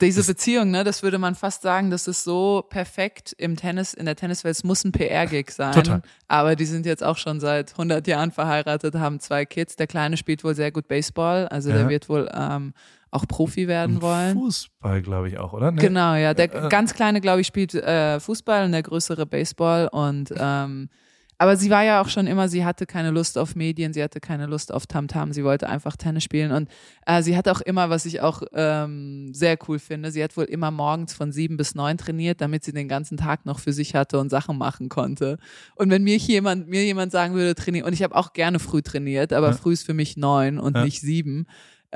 Speaker 2: Diese Beziehung, ne, das würde man fast sagen, das ist so perfekt im Tennis, in der Tenniswelt. Es muss ein PR-Gig sein.
Speaker 1: Total.
Speaker 2: Aber die sind jetzt auch schon seit 100 Jahren verheiratet, haben zwei Kids. Der Kleine spielt wohl sehr gut Baseball, also
Speaker 1: Ja.
Speaker 2: der wird wohl ähm, auch Profi werden wollen.
Speaker 1: Fußball, glaube ich, auch, oder? Nee?
Speaker 2: Genau, ja. Der
Speaker 1: Äh,
Speaker 2: ganz Kleine, glaube ich, spielt äh, Fußball und der größere Baseball und ähm, aber sie war ja auch schon immer, sie hatte keine Lust auf Medien, sie hatte keine Lust auf Tamtam, -Tam, sie wollte einfach Tennis spielen und äh, sie hat auch immer, was ich auch ähm, sehr cool finde, sie hat wohl immer morgens von sieben bis neun trainiert, damit sie den ganzen Tag noch für sich hatte und Sachen machen konnte. Und wenn mir jemand, mir jemand sagen würde, trainieren, und ich habe auch gerne früh trainiert, aber ja. früh ist für mich neun und ja. nicht sieben.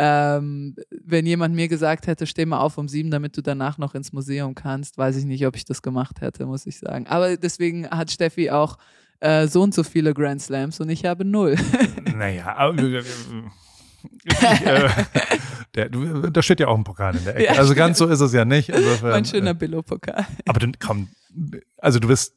Speaker 2: Ähm, wenn jemand mir gesagt hätte, steh mal auf um sieben, damit du danach noch ins Museum kannst, weiß ich nicht, ob ich das gemacht hätte, muss ich sagen. Aber deswegen hat Steffi auch äh, so und so viele Grand Slams und ich habe null.
Speaker 1: naja, aber. Äh, ich, äh, der, da steht ja auch ein Pokal in der Ecke. Ja, also ganz so ist es ja nicht.
Speaker 2: Insofern, mein schöner äh, Billo-Pokal.
Speaker 1: Aber dann komm, also du bist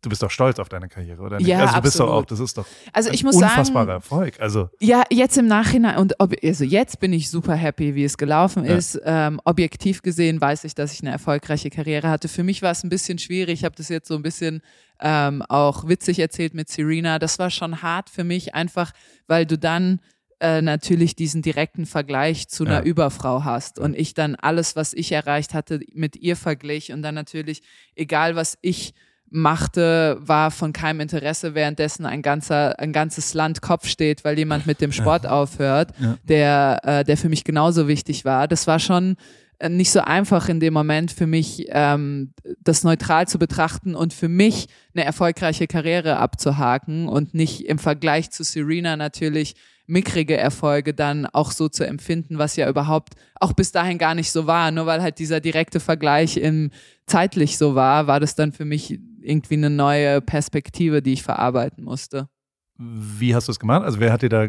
Speaker 1: Du bist doch stolz auf deine Karriere, oder nicht?
Speaker 2: Ja,
Speaker 1: also
Speaker 2: du
Speaker 1: bist doch auch, das ist doch
Speaker 2: also
Speaker 1: ich
Speaker 2: ein
Speaker 1: unfassbarer
Speaker 2: sagen,
Speaker 1: Erfolg. Also
Speaker 2: ja, jetzt im Nachhinein und ob, also jetzt bin ich super happy, wie es gelaufen ja. ist. Ähm, objektiv gesehen weiß ich, dass ich eine erfolgreiche Karriere hatte. Für mich war es ein bisschen schwierig. Ich habe das jetzt so ein bisschen ähm, auch witzig erzählt mit Serena. Das war schon hart für mich, einfach weil du dann äh, natürlich diesen direkten Vergleich zu einer ja. Überfrau hast und ich dann alles, was ich erreicht hatte, mit ihr verglich und dann natürlich, egal was ich machte, war von keinem Interesse, währenddessen ein ganzer, ein ganzes Land Kopf steht, weil jemand mit dem Sport ja. aufhört, ja. der, äh, der für mich genauso wichtig war. Das war schon äh, nicht so einfach in dem Moment für mich, ähm, das neutral zu betrachten und für mich eine erfolgreiche Karriere abzuhaken und nicht im Vergleich zu Serena natürlich mickrige Erfolge dann auch so zu empfinden, was ja überhaupt auch bis dahin gar nicht so war. Nur weil halt dieser direkte Vergleich im zeitlich so war, war das dann für mich irgendwie eine neue Perspektive, die ich verarbeiten musste.
Speaker 1: Wie hast du es gemacht? Also wer hat dir da,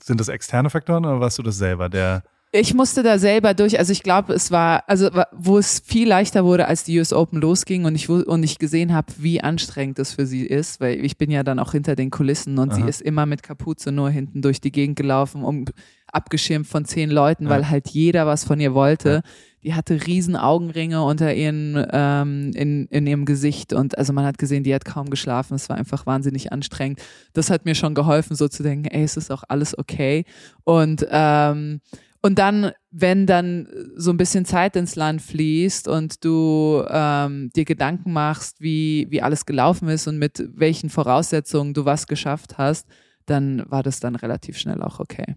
Speaker 1: sind das externe Faktoren oder warst du das selber, der
Speaker 2: ich musste da selber durch, also ich glaube, es war, also wo es viel leichter wurde, als die US Open losging und ich und ich gesehen habe, wie anstrengend das für sie ist, weil ich bin ja dann auch hinter den Kulissen und Aha. sie ist immer mit Kapuze nur hinten durch die Gegend gelaufen, um abgeschirmt von zehn Leuten, ja. weil halt jeder was von ihr wollte. Ja. Die hatte riesen Augenringe unter ihren ähm, in, in ihrem Gesicht und also man hat gesehen, die hat kaum geschlafen. Es war einfach wahnsinnig anstrengend. Das hat mir schon geholfen, so zu denken, ey, es ist auch alles okay und ähm, und dann, wenn dann so ein bisschen Zeit ins Land fließt und du ähm, dir Gedanken machst, wie, wie alles gelaufen ist und mit welchen Voraussetzungen du was geschafft hast, dann war das dann relativ schnell auch okay.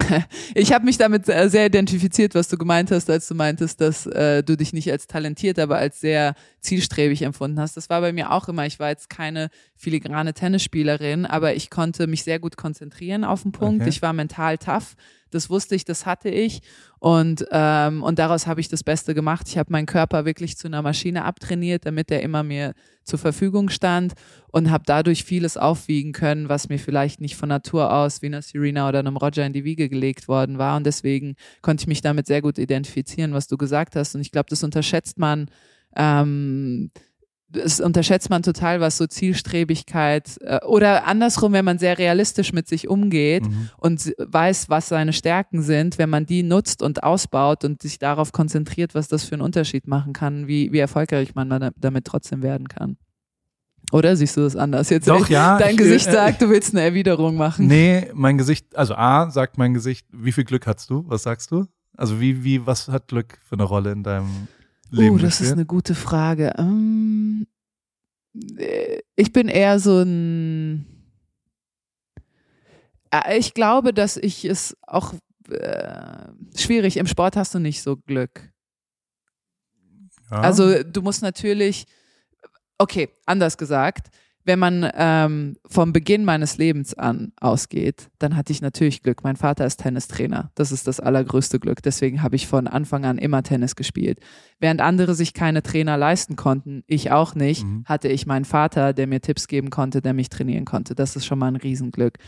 Speaker 2: Ich habe mich damit sehr identifiziert, was du gemeint hast, als du meintest, dass äh, du dich nicht als talentiert, aber als sehr zielstrebig empfunden hast. Das war bei mir auch immer. Ich war jetzt keine filigrane Tennisspielerin, aber ich konnte mich sehr gut konzentrieren auf den Punkt. Okay. Ich war mental tough. Das wusste ich, das hatte ich. Und, ähm, und daraus habe ich das Beste gemacht. Ich habe meinen Körper wirklich zu einer Maschine abtrainiert, damit er immer mir zur Verfügung stand und habe dadurch vieles aufwiegen können, was mir vielleicht nicht von Natur aus wie einer Serena oder einem Roger in die Wiege gelegt worden war. Und deswegen konnte ich mich damit sehr gut identifizieren, was du gesagt hast. Und ich glaube, das unterschätzt man. Ähm, das unterschätzt man total, was so Zielstrebigkeit äh, oder andersrum, wenn man sehr realistisch mit sich umgeht mhm. und weiß, was seine Stärken sind, wenn man die nutzt und ausbaut und sich darauf konzentriert, was das für einen Unterschied machen kann, wie, wie erfolgreich man damit trotzdem werden kann. Oder siehst du das anders? Jetzt
Speaker 1: Doch, ja.
Speaker 2: Dein
Speaker 1: ich,
Speaker 2: Gesicht äh, sagt, du willst eine Erwiderung machen.
Speaker 1: Nee, mein Gesicht, also A sagt mein Gesicht, wie viel Glück hast du? Was sagst du? Also wie, wie, was hat Glück für eine Rolle in deinem Leben?
Speaker 2: Oh, das ist eine gute Frage. Um, ähm, ich bin eher so ein. Äh, ich glaube, dass ich es auch äh, schwierig. Im Sport hast du nicht so Glück. Ja. Also du musst natürlich. Okay, anders gesagt wenn man ähm, vom Beginn meines Lebens an ausgeht, dann hatte ich natürlich Glück. Mein Vater ist Tennistrainer. Das ist das allergrößte Glück. Deswegen habe ich von Anfang an immer Tennis gespielt. Während andere sich keine Trainer leisten konnten, ich auch nicht, mhm. hatte ich meinen Vater, der mir Tipps geben konnte, der mich trainieren konnte. Das ist schon mal ein Riesenglück.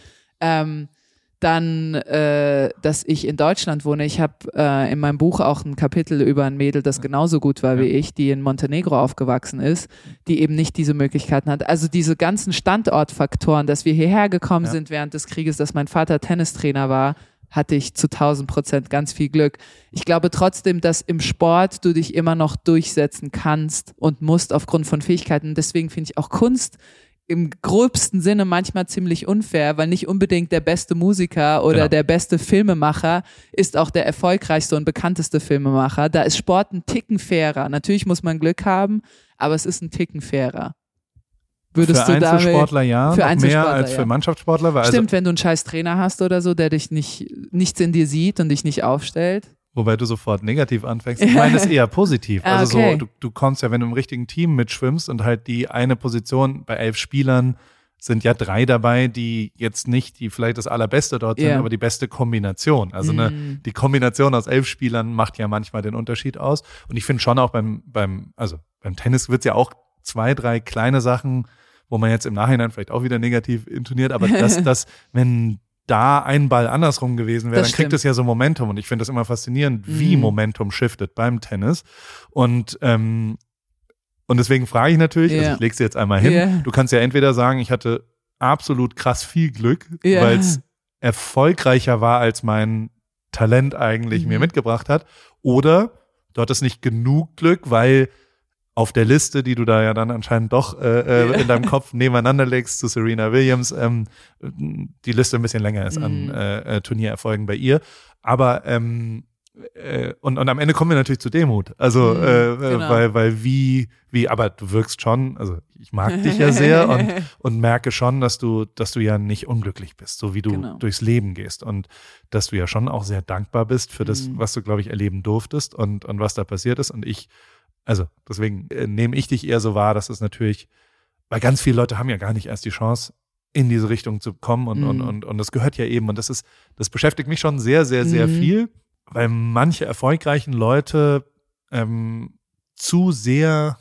Speaker 2: Ähm, dann, äh, dass ich in Deutschland wohne. Ich habe äh, in meinem Buch auch ein Kapitel über ein Mädel, das genauso gut war wie ich, die in Montenegro aufgewachsen ist, die eben nicht diese Möglichkeiten hat. Also diese ganzen Standortfaktoren, dass wir hierher gekommen ja. sind während des Krieges, dass mein Vater Tennistrainer war, hatte ich zu 1000 Prozent ganz viel Glück. Ich glaube trotzdem, dass im Sport du dich immer noch durchsetzen kannst und musst aufgrund von Fähigkeiten. Deswegen finde ich auch Kunst im gröbsten Sinne manchmal ziemlich unfair, weil nicht unbedingt der beste Musiker oder genau. der beste Filmemacher ist auch der erfolgreichste und bekannteste Filmemacher. Da ist Sport ein Ticken fairer. Natürlich muss man Glück haben, aber es ist ein Ticken fairer. Würdest
Speaker 1: für
Speaker 2: du
Speaker 1: Einzelsportler ja,
Speaker 2: für Einzelsportler,
Speaker 1: mehr als
Speaker 2: ja.
Speaker 1: für Mannschaftssportler. Weil
Speaker 2: Stimmt,
Speaker 1: Also,
Speaker 2: wenn du einen scheiß Trainer hast oder so, der dich nicht, nichts in dir sieht und dich nicht aufstellt.
Speaker 1: Wobei du sofort negativ anfängst. Ich meine es eher positiv.
Speaker 2: Ah,
Speaker 1: Also
Speaker 2: okay.
Speaker 1: so, du, du kommst ja, wenn du im richtigen Team mitschwimmst und halt die eine Position bei elf Spielern sind ja drei dabei, die jetzt nicht die vielleicht das allerbeste dort sind,
Speaker 2: Ja.
Speaker 1: aber die beste Kombination. Also ne,
Speaker 2: Mm.
Speaker 1: die Kombination aus elf Spielern macht ja manchmal den Unterschied aus. Und ich finde schon auch beim, beim, also beim Tennis wird's ja auch zwei, drei kleine Sachen, wo man jetzt im Nachhinein vielleicht auch wieder negativ intoniert, aber dass, dass wenn da ein Ball andersrum gewesen wäre, dann kriegt es ja so Momentum. Und ich finde das immer faszinierend, wie
Speaker 2: Mhm.
Speaker 1: Momentum shiftet beim Tennis. Und ähm, und deswegen frage ich natürlich, also
Speaker 2: Ja.
Speaker 1: ich lege sie jetzt einmal hin,
Speaker 2: Ja.
Speaker 1: du kannst ja entweder sagen, ich hatte absolut krass viel Glück,
Speaker 2: Ja.
Speaker 1: weil es erfolgreicher war, als mein Talent eigentlich
Speaker 2: Mhm.
Speaker 1: mir mitgebracht hat. Oder du hattest nicht genug Glück, weil auf der Liste, die du da ja dann anscheinend doch äh, äh, in deinem Kopf nebeneinander legst zu Serena Williams, ähm, die Liste ein bisschen länger ist an
Speaker 2: Mhm.
Speaker 1: äh, äh, Turniererfolgen bei ihr. Aber ähm, äh, und, und am Ende kommen wir natürlich zu Demut. Also,
Speaker 2: Mhm,
Speaker 1: äh, äh,
Speaker 2: genau.
Speaker 1: weil, weil wie, wie, aber du wirkst schon, also ich mag dich ja sehr und, und merke schon, dass du, dass du ja nicht unglücklich bist, so wie du
Speaker 2: Genau.
Speaker 1: durchs Leben gehst und dass du ja schon auch sehr dankbar bist für das,
Speaker 2: Mhm.
Speaker 1: was du, glaube ich, erleben durftest und, und was da passiert ist. Und ich, also deswegen äh, nehme ich dich eher so wahr, dass es natürlich, weil ganz viele Leute haben ja gar nicht erst die Chance, in diese Richtung zu kommen und, und,
Speaker 2: Mhm.
Speaker 1: und, und das gehört ja eben und das ist, das beschäftigt mich schon sehr, sehr, sehr
Speaker 2: Mhm.
Speaker 1: viel, weil manche erfolgreichen Leute ähm, zu sehr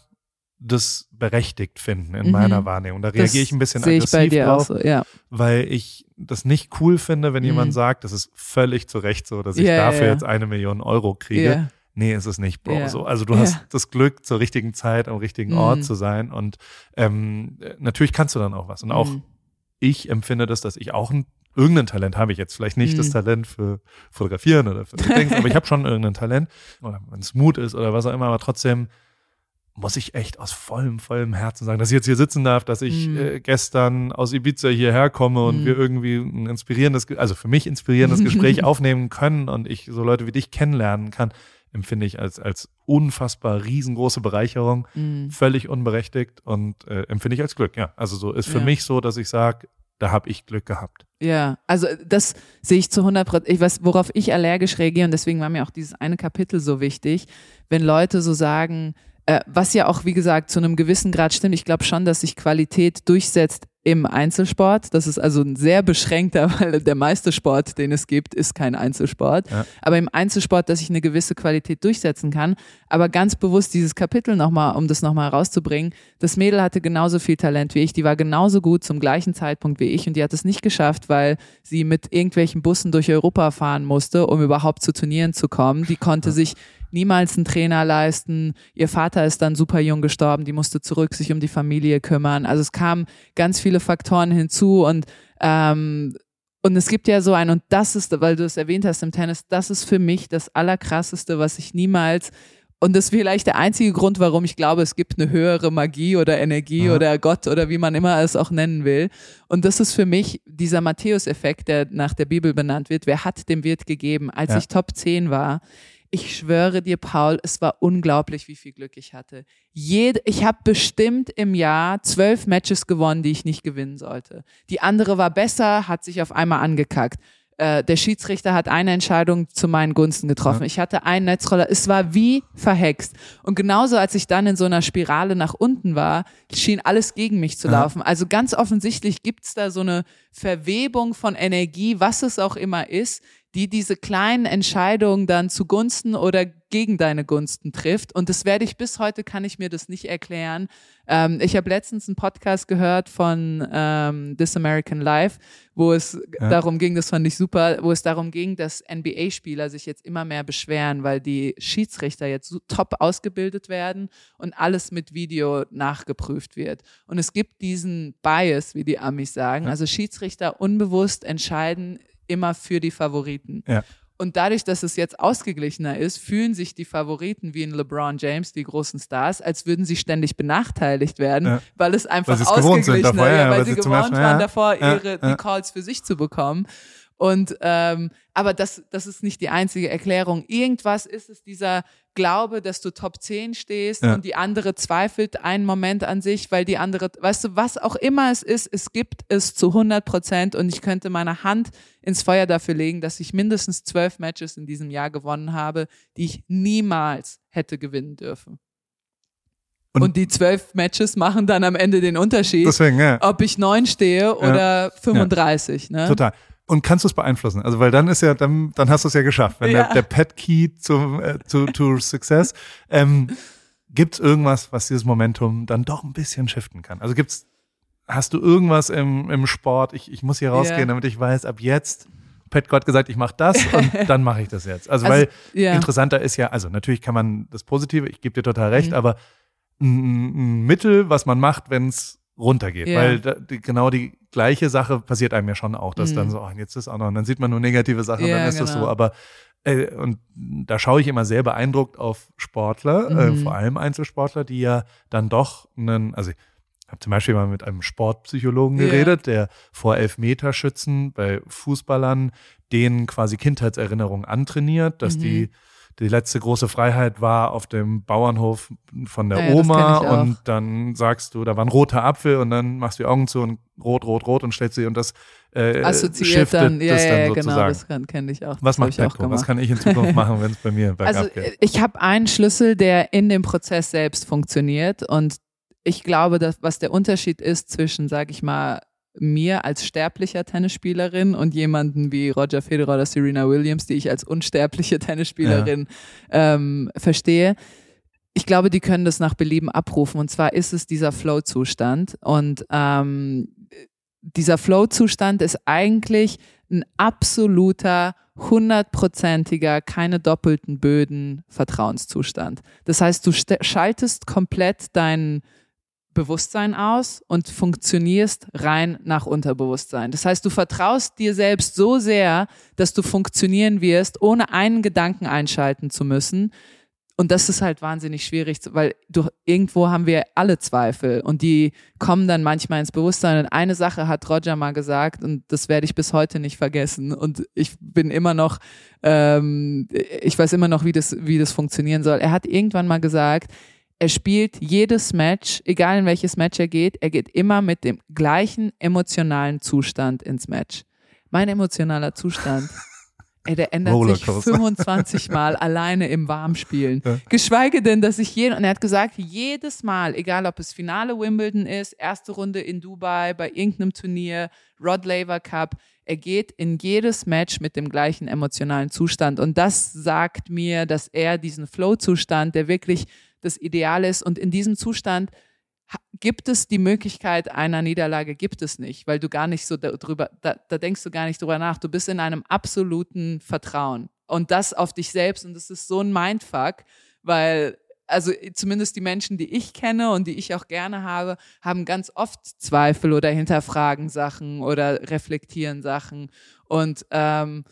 Speaker 1: das berechtigt finden in
Speaker 2: Mhm.
Speaker 1: meiner Wahrnehmung. Da reagiere ich ein bisschen aggressiv drauf,
Speaker 2: so, ja.
Speaker 1: weil ich das nicht cool finde, wenn
Speaker 2: Mhm.
Speaker 1: jemand sagt, das ist völlig zu Recht so, dass ich
Speaker 2: ja,
Speaker 1: dafür
Speaker 2: ja.
Speaker 1: jetzt eine Million Euro kriege.
Speaker 2: Ja.
Speaker 1: Nee, ist es nicht, Bro.
Speaker 2: Ja.
Speaker 1: So, also du hast das Glück, zur richtigen Zeit am richtigen Ort
Speaker 2: Mhm.
Speaker 1: zu sein. Und ähm, äh, natürlich kannst du dann auch was. Und auch
Speaker 2: Mhm.
Speaker 1: ich empfinde das, dass ich auch ein, irgendein Talent habe ich jetzt. Vielleicht nicht
Speaker 2: Mhm.
Speaker 1: das Talent für Fotografieren oder für Dings, aber ich habe schon irgendein Talent. Oder wenn es Mut ist oder was auch immer, aber trotzdem muss ich echt aus vollem, vollem Herzen sagen, dass ich jetzt hier sitzen darf, dass ich
Speaker 2: Mhm.
Speaker 1: äh, gestern aus Ibiza hierher komme und
Speaker 2: Mhm.
Speaker 1: wir irgendwie ein inspirierendes, also für mich inspirierendes Gespräch aufnehmen können und ich so Leute wie dich kennenlernen kann, empfinde ich als, als unfassbar riesengroße Bereicherung,
Speaker 2: Mhm.
Speaker 1: völlig unberechtigt und äh, empfinde ich als Glück, ja. Also so ist für
Speaker 2: Ja.
Speaker 1: mich so, dass ich sage, da habe ich Glück gehabt.
Speaker 2: Ja, also das sehe ich zu 100 Prozent. Ich weiß, worauf ich allergisch reagiere und deswegen war mir auch dieses eine Kapitel so wichtig, wenn Leute so sagen, äh, was ja auch, wie gesagt, zu einem gewissen Grad stimmt. Ich glaube schon, dass sich Qualität durchsetzt im Einzelsport. Das ist also ein sehr beschränkter, weil der meiste Sport, den es gibt, ist kein Einzelsport.
Speaker 1: Ja.
Speaker 2: Aber im Einzelsport, dass ich eine gewisse Qualität durchsetzen kann. Aber ganz bewusst dieses Kapitel nochmal, um das nochmal rauszubringen. Das Mädel hatte genauso viel Talent wie ich. Die war genauso gut zum gleichen Zeitpunkt wie ich und die hat es nicht geschafft, weil sie mit irgendwelchen Bussen durch Europa fahren musste, um überhaupt zu Turnieren zu kommen. Die konnte sich niemals einen Trainer leisten. Ihr Vater ist dann super jung gestorben, die musste zurück sich um die Familie kümmern. Also es kamen ganz viele Faktoren hinzu und ähm, und es gibt ja so ein, und das ist, weil du es erwähnt hast im Tennis, das ist für mich das Allerkrasseste, was ich niemals, und das ist vielleicht der einzige Grund, warum ich glaube, es gibt eine höhere Magie oder Energie
Speaker 1: Ja.
Speaker 2: oder Gott oder wie man immer es auch nennen will. Und das ist für mich dieser Matthäus-Effekt, der nach der Bibel benannt wird. Wer hat, dem wird gegeben. Als
Speaker 1: Ja.
Speaker 2: ich Top 10 war, ich schwöre dir, Paul, es war unglaublich, wie viel Glück ich hatte. Jede, ich habe bestimmt im Jahr zwölf Matches gewonnen, die ich nicht gewinnen sollte. Die andere war besser, hat sich auf einmal angekackt. Äh, der Schiedsrichter hat eine Entscheidung zu meinen Gunsten getroffen.
Speaker 1: Ja.
Speaker 2: Ich hatte einen Netzroller. Es war wie verhext. Und genauso, als ich dann in so einer Spirale nach unten war, schien alles gegen mich zu
Speaker 1: Ja.
Speaker 2: laufen. Also ganz offensichtlich gibt's da so eine Verwebung von Energie, was es auch immer ist, die diese kleinen Entscheidungen dann zugunsten oder gegen deine Gunsten trifft. Und das werde ich bis heute, kann ich mir das nicht erklären. Ähm, ich habe letztens einen Podcast gehört von ähm, This American Life, wo es
Speaker 1: Ja.
Speaker 2: darum ging, das fand ich super, wo es darum ging, dass NBA-Spieler sich jetzt immer mehr beschweren, weil die Schiedsrichter jetzt so top ausgebildet werden und alles mit Video nachgeprüft wird. Und es gibt diesen Bias, wie die Amis sagen. Also Schiedsrichter unbewusst entscheiden immer für die Favoriten.
Speaker 1: Ja.
Speaker 2: Und dadurch, dass es jetzt ausgeglichener ist, fühlen sich die Favoriten wie in LeBron James, die großen Stars, als würden sie ständig benachteiligt werden,
Speaker 1: Ja.
Speaker 2: weil es einfach ausgeglichener,
Speaker 1: davor, ja,
Speaker 2: weil,
Speaker 1: weil
Speaker 2: sie
Speaker 1: sie
Speaker 2: gewohnt waren davor, ihre die Calls für sich zu bekommen. Und ähm, aber das, das ist nicht die einzige Erklärung. Irgendwas ist es dieser glaube, dass du Top 10 stehst
Speaker 1: Ja.
Speaker 2: und die andere zweifelt einen Moment an sich, weil die andere, weißt du, was auch immer es ist, es gibt es zu 100 Prozent und ich könnte meine Hand ins Feuer dafür legen, dass ich mindestens zwölf Matches in diesem Jahr gewonnen habe, die ich niemals hätte gewinnen dürfen.
Speaker 1: Und-
Speaker 2: Und, die zwölf Matches machen dann am Ende den Unterschied,
Speaker 1: Deswegen, ja.
Speaker 2: ob ich neun stehe oder 35. Ne?
Speaker 1: Total. Und kannst du es beeinflussen? Also, weil dann ist ja, dann, dann hast du es ja geschafft. Wenn
Speaker 2: Ja.
Speaker 1: der, der Pet Key zum, äh, zu, to Success, ähm, gibt's irgendwas, was dieses Momentum dann doch ein bisschen shiften kann? Also gibt's, hast du irgendwas im, im Sport? Ich, ich muss hier rausgehen,
Speaker 2: Ja.
Speaker 1: damit ich weiß, ab jetzt, Pat Gott gesagt, ich mache das und dann mache ich das jetzt. Also,
Speaker 2: Also,
Speaker 1: weil
Speaker 2: ja.
Speaker 1: interessanter ist ja, also natürlich kann man das Positive, ich gebe dir total recht,
Speaker 2: Mhm.
Speaker 1: aber ein, ein Mittel, was man macht, wenn es runtergeht.
Speaker 2: Ja.
Speaker 1: Weil da, die, genau die gleiche Sache passiert einem ja schon auch, dass
Speaker 2: Mhm.
Speaker 1: dann so, oh, jetzt ist auch noch, und dann sieht man nur negative Sachen,
Speaker 2: Ja,
Speaker 1: dann ist das
Speaker 2: genau.
Speaker 1: so. Aber äh, und da schaue ich immer sehr beeindruckt auf Sportler, äh,
Speaker 2: Mhm.
Speaker 1: vor allem Einzelsportler, die ja dann doch einen, also ich habe zum Beispiel mal mit einem Sportpsychologen geredet, der vor Elfmeterschützen bei Fußballern denen quasi Kindheitserinnerungen antrainiert, dass
Speaker 2: Mhm.
Speaker 1: die die letzte große Freiheit war auf dem Bauernhof von der
Speaker 2: Ja, ja,
Speaker 1: Oma und dann sagst du, da war ein roter Apfel und dann machst du die Augen zu und rot, rot, rot und stellst sie und das äh,
Speaker 2: Assoziiert dann, ja,
Speaker 1: das dann
Speaker 2: ja,
Speaker 1: sozusagen.
Speaker 2: genau, das kann- kenne ich auch.
Speaker 1: Was
Speaker 2: Das
Speaker 1: macht
Speaker 2: ich auch
Speaker 1: Petko? Was kann ich in Zukunft machen, wenn es bei mir bergab
Speaker 2: Also
Speaker 1: geht?
Speaker 2: ich habe einen Schlüssel, der in dem Prozess selbst funktioniert und ich glaube, dass was der Unterschied ist zwischen, sag ich mal, mir als sterblicher Tennisspielerin und jemanden wie Roger Federer oder Serena Williams, die ich als unsterbliche Tennisspielerin ähm, verstehe. Ich glaube, die können das nach Belieben abrufen. Und zwar ist es dieser Flow-Zustand. Und ähm, dieser Flow-Zustand ist eigentlich ein absoluter, hundertprozentiger, keine doppelten Böden Vertrauenszustand. Das heißt, du st- schaltest komplett dein Bewusstsein aus und funktionierst rein nach Unterbewusstsein. Das heißt, du vertraust dir selbst so sehr, dass du funktionieren wirst, ohne einen Gedanken einschalten zu müssen. Und das ist halt wahnsinnig schwierig, weil du, irgendwo haben wir alle Zweifel und die kommen dann manchmal ins Bewusstsein. Und eine Sache hat Roger mal gesagt und das werde ich bis heute nicht vergessen. Und ich bin immer noch, ähm, ich weiß immer noch, wie das, wie das funktionieren soll. Er hat irgendwann mal gesagt, er spielt jedes Match, egal in welches Match er geht, er geht immer mit dem gleichen emotionalen Zustand ins Match. Mein emotionaler Zustand, ey, der ändert sich
Speaker 1: Rollercoaster.
Speaker 2: 25 Mal alleine im Warmspielen.
Speaker 1: Ja.
Speaker 2: Geschweige denn, dass ich jeden, und er hat gesagt, jedes Mal, egal ob es Finale Wimbledon ist, erste Runde in Dubai, bei irgendeinem Turnier, Rod Laver Cup, er geht in jedes Match mit dem gleichen emotionalen Zustand. Und das sagt mir, dass er diesen Flow-Zustand, der wirklich das Ideal ist, und in diesem Zustand gibt es die Möglichkeit einer Niederlage, gibt es nicht, weil du gar nicht so darüber, da, da denkst du gar nicht drüber nach. Du bist in einem absoluten Vertrauen. Und das auf dich selbst. Und das ist so ein Mindfuck, weil, also zumindest die Menschen, die ich kenne und die ich auch gerne habe, haben ganz oft Zweifel oder hinterfragen Sachen oder reflektieren Sachen. Und, ähm,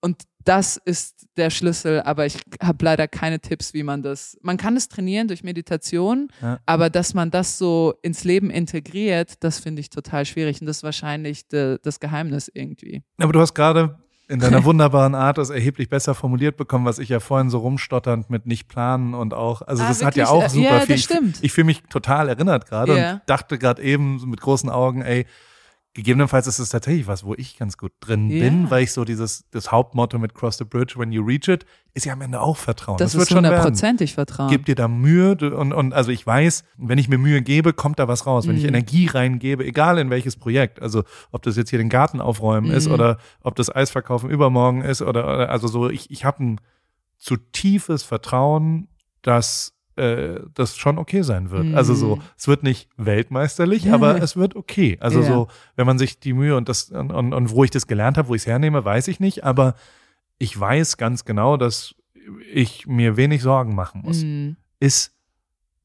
Speaker 2: und das ist der Schlüssel, aber ich habe leider keine Tipps, wie man das. Man kann es trainieren durch Meditation,
Speaker 1: Ja.
Speaker 2: aber dass man das so ins Leben integriert, das finde ich total schwierig und das ist wahrscheinlich de, das Geheimnis irgendwie.
Speaker 1: Aber du hast gerade in deiner wunderbaren Art das erheblich besser formuliert bekommen, was ich ja vorhin so rumstotternd mit nicht planen und auch, also
Speaker 2: Ah,
Speaker 1: das hat ja
Speaker 2: wirklich?
Speaker 1: auch super
Speaker 2: Ja,
Speaker 1: viel.
Speaker 2: das stimmt.
Speaker 1: Ich, ich fühle mich total erinnert gerade
Speaker 2: Ja.
Speaker 1: und dachte gerade eben mit großen Augen, ey, gegebenenfalls ist es tatsächlich was, wo ich ganz gut drin
Speaker 2: Ja.
Speaker 1: bin, weil ich so dieses, das Hauptmotto mit Cross the Bridge, when you reach it, ist ja am Ende auch Vertrauen.
Speaker 2: Das,
Speaker 1: wird
Speaker 2: ist hundertprozentig Vertrauen.
Speaker 1: Gib dir da Mühe und, und also ich weiß, wenn ich mir Mühe gebe, kommt da was raus. Wenn ich
Speaker 2: Mhm.
Speaker 1: Energie reingebe, egal in welches Projekt, also ob das jetzt hier den Garten aufräumen ist
Speaker 2: Mhm.
Speaker 1: oder ob das Eisverkaufen übermorgen ist oder, oder also so, ich, ich habe ein zu tiefes Vertrauen, dass äh, das schon okay sein wird. Also so,
Speaker 2: Mhm.
Speaker 1: es wird nicht weltmeisterlich, aber es wird okay. Also
Speaker 2: Ja.
Speaker 1: so, wenn man sich die Mühe und das und, und, und wo ich das gelernt habe, wo ich es hernehme, weiß ich nicht, aber ich weiß ganz genau, dass ich mir wenig Sorgen machen muss
Speaker 2: Mhm.
Speaker 1: ist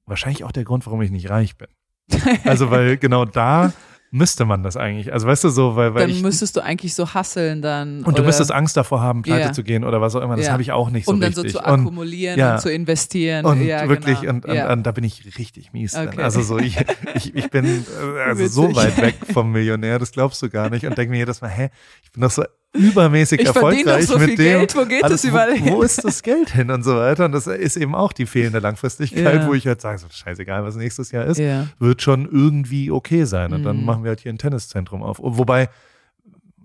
Speaker 1: wahrscheinlich auch der Grund, warum ich nicht reich bin. Also, weil genau da müsste man das eigentlich. Also, weißt du, so, weil, weil
Speaker 2: Dann
Speaker 1: ich.
Speaker 2: müsstest du eigentlich so hasseln dann.
Speaker 1: Und du
Speaker 2: oder-
Speaker 1: müsstest Angst davor haben, pleite
Speaker 2: Ja.
Speaker 1: zu gehen oder was auch immer. Das
Speaker 2: Ja.
Speaker 1: habe ich auch nicht so
Speaker 2: um dann
Speaker 1: richtig.
Speaker 2: so zu
Speaker 1: und,
Speaker 2: akkumulieren
Speaker 1: ja.
Speaker 2: und zu investieren.
Speaker 1: und
Speaker 2: ja,
Speaker 1: wirklich,
Speaker 2: genau.
Speaker 1: und, und,
Speaker 2: ja.
Speaker 1: und da bin ich richtig mies.
Speaker 2: Okay.
Speaker 1: Also so, ich, ich, ich bin äh, also so weit weg vom Millionär, das glaubst du gar nicht. Und denke mir jedes Mal, hä, ich bin doch so übermäßig
Speaker 2: Ich
Speaker 1: erfolgreich
Speaker 2: so
Speaker 1: mit dem.
Speaker 2: Geld, wo geht
Speaker 1: alles,
Speaker 2: das überall
Speaker 1: wo, wo ist das Geld hin und so weiter? Und das ist eben auch die fehlende Langfristigkeit,
Speaker 2: Ja.
Speaker 1: wo ich halt sage, so scheißegal, was nächstes Jahr ist,
Speaker 2: Ja.
Speaker 1: wird schon irgendwie okay sein. Und dann
Speaker 2: Mhm.
Speaker 1: machen wir halt hier ein Tenniszentrum auf. Wobei,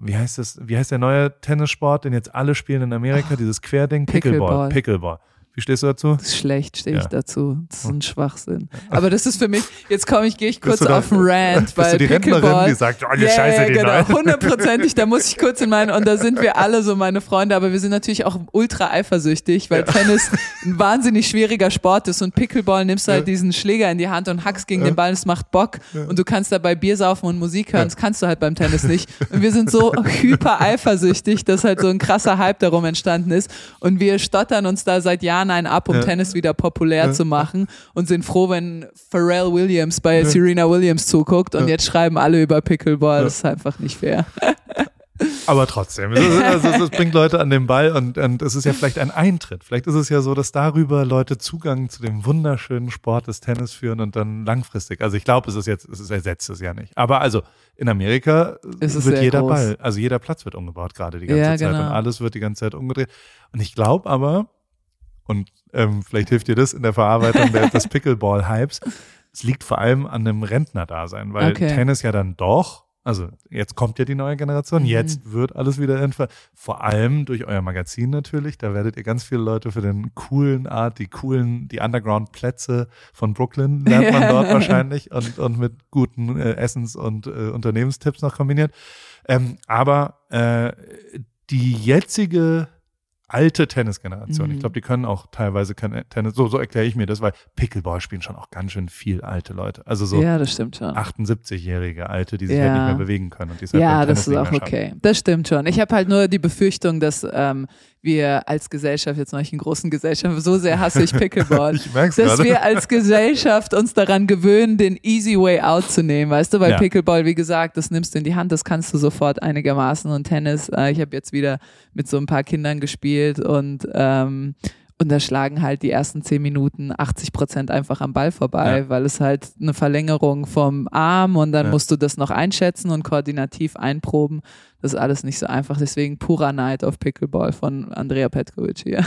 Speaker 1: wie heißt das, wie heißt der neue Tennissport, den jetzt alle spielen in Amerika, dieses Querding? Pickleball.
Speaker 2: Pickleball.
Speaker 1: Pickleball. Wie stehst du dazu?
Speaker 2: Das ist schlecht, stehe ich
Speaker 1: Ja.
Speaker 2: dazu. Das ist ein Schwachsinn. Aber das ist für mich, jetzt komme ich, gehe ich kurz
Speaker 1: Bist da-
Speaker 2: auf den Rant,
Speaker 1: bist
Speaker 2: weil
Speaker 1: du die Rentnerin,
Speaker 2: Pickleball,
Speaker 1: die sagt, oh, die
Speaker 2: Ja,
Speaker 1: Scheiße,
Speaker 2: ja,
Speaker 1: die
Speaker 2: genau, hundertprozentig, da muss ich kurz in meinen, und da sind wir alle so meine Freunde, aber wir sind natürlich auch ultra eifersüchtig, weil Tennis ein wahnsinnig schwieriger Sport ist und Pickleball nimmst du halt diesen Schläger in die Hand und hackst gegen den Ball, es macht Bock und du kannst dabei Bier saufen und Musik hören, das kannst du halt beim Tennis nicht. Und wir sind so hyper eifersüchtig, dass halt so ein krasser Hype darum entstanden ist und wir stottern uns da seit Jahren einen ab, um
Speaker 1: Ja.
Speaker 2: Tennis wieder populär zu machen und sind froh, wenn Pharrell Williams bei Serena Williams zuguckt und jetzt schreiben alle über Pickleball, das ist einfach nicht fair.
Speaker 1: Aber trotzdem, es, also, es bringt Leute an den Ball und, und es ist ja vielleicht ein Eintritt. Vielleicht ist es ja so, dass darüber Leute Zugang zu dem wunderschönen Sport des Tennis führen und dann langfristig. Also ich glaube, es ist jetzt, es ist, ersetzt es ja nicht. Aber also in Amerika
Speaker 2: Es
Speaker 1: wird jeder
Speaker 2: groß.
Speaker 1: Ball, also jeder Platz wird umgebaut gerade die ganze
Speaker 2: Ja,
Speaker 1: Zeit
Speaker 2: genau.
Speaker 1: und alles wird die ganze Zeit umgedreht. Und ich glaube aber, und ähm, vielleicht hilft dir das in der Verarbeitung der, des Pickleball-Hypes, es liegt vor allem an dem Rentnerdasein, weil
Speaker 2: Okay.
Speaker 1: Tennis ja dann doch, also jetzt kommt ja die neue Generation,
Speaker 2: Mhm.
Speaker 1: jetzt wird alles wieder entfer vor allem durch euer Magazin natürlich, da werdet ihr ganz viele Leute für den coolen Art, die coolen, die Underground-Plätze von Brooklyn lernt man dort wahrscheinlich und, und mit guten äh, Essens- und äh, Unternehmenstipps noch kombiniert. Ähm, aber äh, die jetzige alte Tennisgeneration,
Speaker 2: Mhm.
Speaker 1: ich glaube, die können auch teilweise kein Tennis, so, so erkläre ich mir das, weil Pickleball spielen schon auch ganz schön viel alte Leute. Also so
Speaker 2: Ja, das stimmt schon.
Speaker 1: 78-jährige Alte, die sich
Speaker 2: Ja.
Speaker 1: halt nicht mehr bewegen können. Und die halt
Speaker 2: Ja, das ist auch okay. Das stimmt schon. Ich habe halt nur die Befürchtung, dass ähm, wir als Gesellschaft, jetzt noch nicht in großen Gesellschaften, so sehr hasse ich Pickleball,
Speaker 1: Ich
Speaker 2: dass
Speaker 1: gerade.
Speaker 2: wir als Gesellschaft uns daran gewöhnen, den easy way out zu nehmen. Weißt du, weil
Speaker 1: Ja.
Speaker 2: Pickleball, wie gesagt, das nimmst du in die Hand, das kannst du sofort einigermaßen. Und Tennis, äh, ich habe jetzt wieder mit so ein paar Kindern gespielt und ähm, und da schlagen halt die ersten zehn Minuten 80 Prozent einfach am Ball vorbei,
Speaker 1: Ja.
Speaker 2: weil es halt eine Verlängerung vom Arm und dann
Speaker 1: Ja.
Speaker 2: musst du das noch einschätzen und koordinativ einproben. Das ist alles nicht so einfach. Deswegen purer Night auf Pickleball von Andrea Petkovic hier.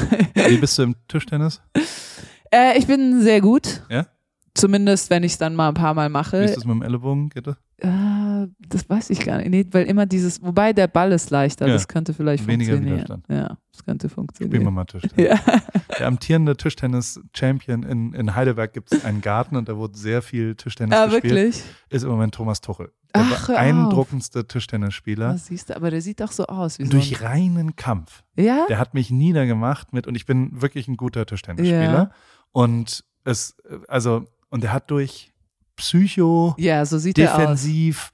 Speaker 1: Wie bist du im Tischtennis?
Speaker 2: äh, ich bin sehr gut.
Speaker 1: Ja?
Speaker 2: Zumindest, wenn ich es dann mal ein paar Mal
Speaker 1: Wie
Speaker 2: mache.
Speaker 1: ist das mit dem Ellenbogen? Geht das?
Speaker 2: Äh, das weiß ich gar nicht. Nee, weil immer dieses, wobei der Ball ist leichter,
Speaker 1: Ja.
Speaker 2: das könnte vielleicht
Speaker 1: Weniger
Speaker 2: funktionieren.
Speaker 1: Widerstand.
Speaker 2: Ja, das könnte
Speaker 1: Spielen wir
Speaker 2: funktionieren.
Speaker 1: mal Tischtennis.
Speaker 2: Ja.
Speaker 1: Der amtierende Tischtennis-Champion in, in Heidelberg gibt es einen Garten und da wurde sehr viel Tischtennis
Speaker 2: Ah,
Speaker 1: gespielt.
Speaker 2: wirklich?
Speaker 1: Ist im Moment Thomas Tuchel. Der
Speaker 2: Ach,
Speaker 1: beeindruckendste Tischtennisspieler.
Speaker 2: Ah, siehst du, aber der sieht doch so aus wie
Speaker 1: Durch
Speaker 2: so
Speaker 1: reinen Kampf.
Speaker 2: Ja?
Speaker 1: Der hat mich niedergemacht mit, und ich bin wirklich ein guter Tischtennisspieler.
Speaker 2: Ja.
Speaker 1: Und es, also, und er hat durch Psycho,
Speaker 2: Ja, so sieht er aus.
Speaker 1: defensiv,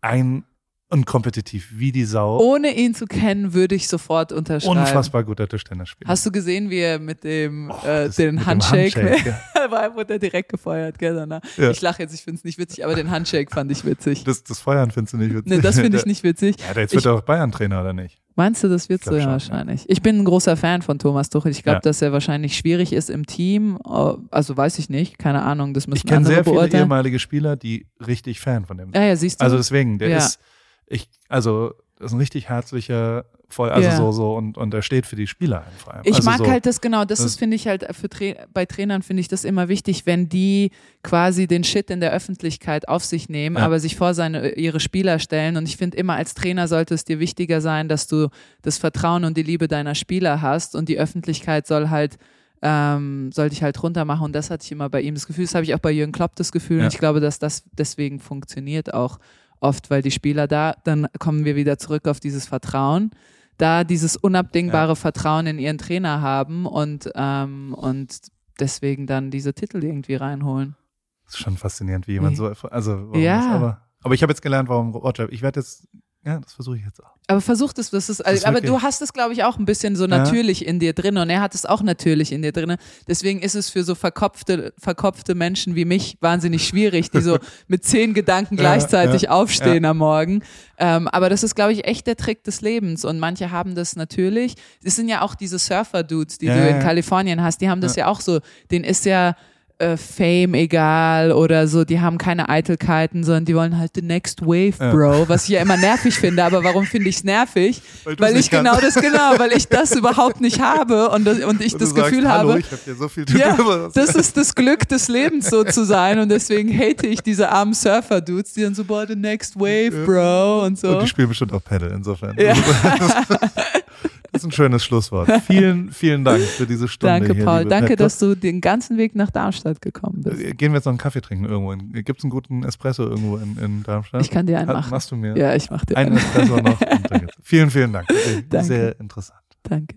Speaker 1: ein und kompetitiv wie die Sau.
Speaker 2: Ohne ihn zu kennen, würde ich sofort unterschreiben.
Speaker 1: Unfassbar guter Tischtennisspieler.
Speaker 2: Hast du gesehen, wie er mit dem,
Speaker 1: Oh,
Speaker 2: äh, den
Speaker 1: mit dem
Speaker 2: Handshake,
Speaker 1: Handshake, ja.
Speaker 2: war, wurde er direkt gefeuert, gell?
Speaker 1: Ja.
Speaker 2: Ich lache jetzt, ich finde es nicht witzig, aber den Handshake fand ich witzig.
Speaker 1: Das, das Feuern findest du nicht witzig.
Speaker 2: Nee, das finde ich nicht witzig.
Speaker 1: Ja, jetzt
Speaker 2: Ich-
Speaker 1: wird er auch Bayern-Trainer, oder nicht?
Speaker 2: Meinst du, das wird
Speaker 1: Ich
Speaker 2: so? Ja, wahrscheinlich. Ich bin ein großer Fan von Thomas Tuchel. Ich glaube,
Speaker 1: Ja.
Speaker 2: dass er wahrscheinlich schwierig ist im Team. Oh, Also weiß ich nicht, keine Ahnung, das
Speaker 1: Ich
Speaker 2: müssen
Speaker 1: kenne
Speaker 2: andere
Speaker 1: sehr viele
Speaker 2: beurteilen.
Speaker 1: ehemalige Spieler, die richtig Fan von dem sind.
Speaker 2: Ja, ja, siehst du.
Speaker 1: Also deswegen, der
Speaker 2: Ja.
Speaker 1: ist, ich, also, das ist ein richtig herzlicher, voll, also
Speaker 2: Ja.
Speaker 1: so, so, und, und er steht für die Spieler einfach.
Speaker 2: Ich
Speaker 1: also
Speaker 2: mag
Speaker 1: so,
Speaker 2: halt das genau, das,
Speaker 1: das-
Speaker 2: ist, finde ich halt, für Tra bei Trainern finde ich das immer wichtig, wenn die quasi den Shit in der Öffentlichkeit auf sich nehmen,
Speaker 1: Ja.
Speaker 2: aber sich vor seine, ihre Spieler stellen. Und ich finde immer, als Trainer sollte es dir wichtiger sein, dass du das Vertrauen und die Liebe deiner Spieler hast und die Öffentlichkeit soll halt ähm, soll dich halt runter machen und das hatte ich immer bei ihm das Gefühl, das habe ich auch bei Jürgen Klopp das Gefühl
Speaker 1: Ja.
Speaker 2: und ich glaube, dass das deswegen funktioniert auch oft, weil die Spieler da, dann kommen wir wieder zurück auf dieses Vertrauen, da dieses unabdingbare Vertrauen in ihren Trainer haben und, ähm, und deswegen dann diese Titel irgendwie reinholen.
Speaker 1: Das ist schon faszinierend, wie jemand so, also, warum
Speaker 2: Ja.
Speaker 1: das, aber, aber ich habe jetzt gelernt, warum Roger, ich werde jetzt, ja, das versuche ich jetzt auch.
Speaker 2: Aber versuch das, das ist,
Speaker 1: ist
Speaker 2: aber du hast es, glaube ich, auch ein bisschen so natürlich in dir drin und er hat es auch natürlich in dir drin. Deswegen ist es für so verkopfte, verkopfte Menschen wie mich wahnsinnig schwierig, die so mit zehn Gedanken
Speaker 1: Ja,
Speaker 2: gleichzeitig
Speaker 1: ja,
Speaker 2: aufstehen am Morgen. Ähm, aber das ist, glaube ich, echt der Trick des Lebens und manche haben das natürlich. Es sind ja auch diese Surfer-Dudes, die
Speaker 1: Ja,
Speaker 2: du
Speaker 1: ja,
Speaker 2: in
Speaker 1: ja.
Speaker 2: Kalifornien hast, die haben das ja, auch so, denen ist ja äh, Fame egal oder so, die haben keine Eitelkeiten, sondern die wollen halt the next wave, Bro, ja. was ich ja immer nervig finde. Aber warum finde ich es nervig? Weil, weil ich genau das, genau, weil ich das überhaupt nicht habe und, das, und ich und das Gefühl sagst, habe,
Speaker 6: ich hab so viel
Speaker 2: ja, das ist das Glück des Lebens so zu sein und deswegen hate ich diese armen Surfer-Dudes, die dann so, boah, the next wave, Bro und so.
Speaker 6: Und die spielen bestimmt auch Pedal, insofern. Ja. Das ist ein schönes Schlusswort. Vielen, vielen Dank für diese Stunde.
Speaker 2: Danke,
Speaker 6: hier,
Speaker 2: Paul. Danke, dass du den ganzen Weg nach Darmstadt gekommen bist.
Speaker 6: Äh, gehen wir jetzt noch einen Kaffee trinken irgendwo. Gibt es einen guten Espresso irgendwo in, in Darmstadt?
Speaker 2: Ich kann dir einen machen.
Speaker 6: Machst du mir?
Speaker 2: Ja, ich mach dir
Speaker 6: einen. Einen Espresso noch. vielen, vielen Dank. Danke. Sehr interessant.
Speaker 2: Danke.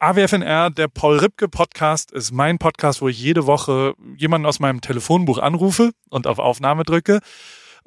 Speaker 1: AWFNR, der Paul Ripke Podcast, ist mein Podcast, wo ich jede Woche jemanden aus meinem Telefonbuch anrufe und auf Aufnahme drücke.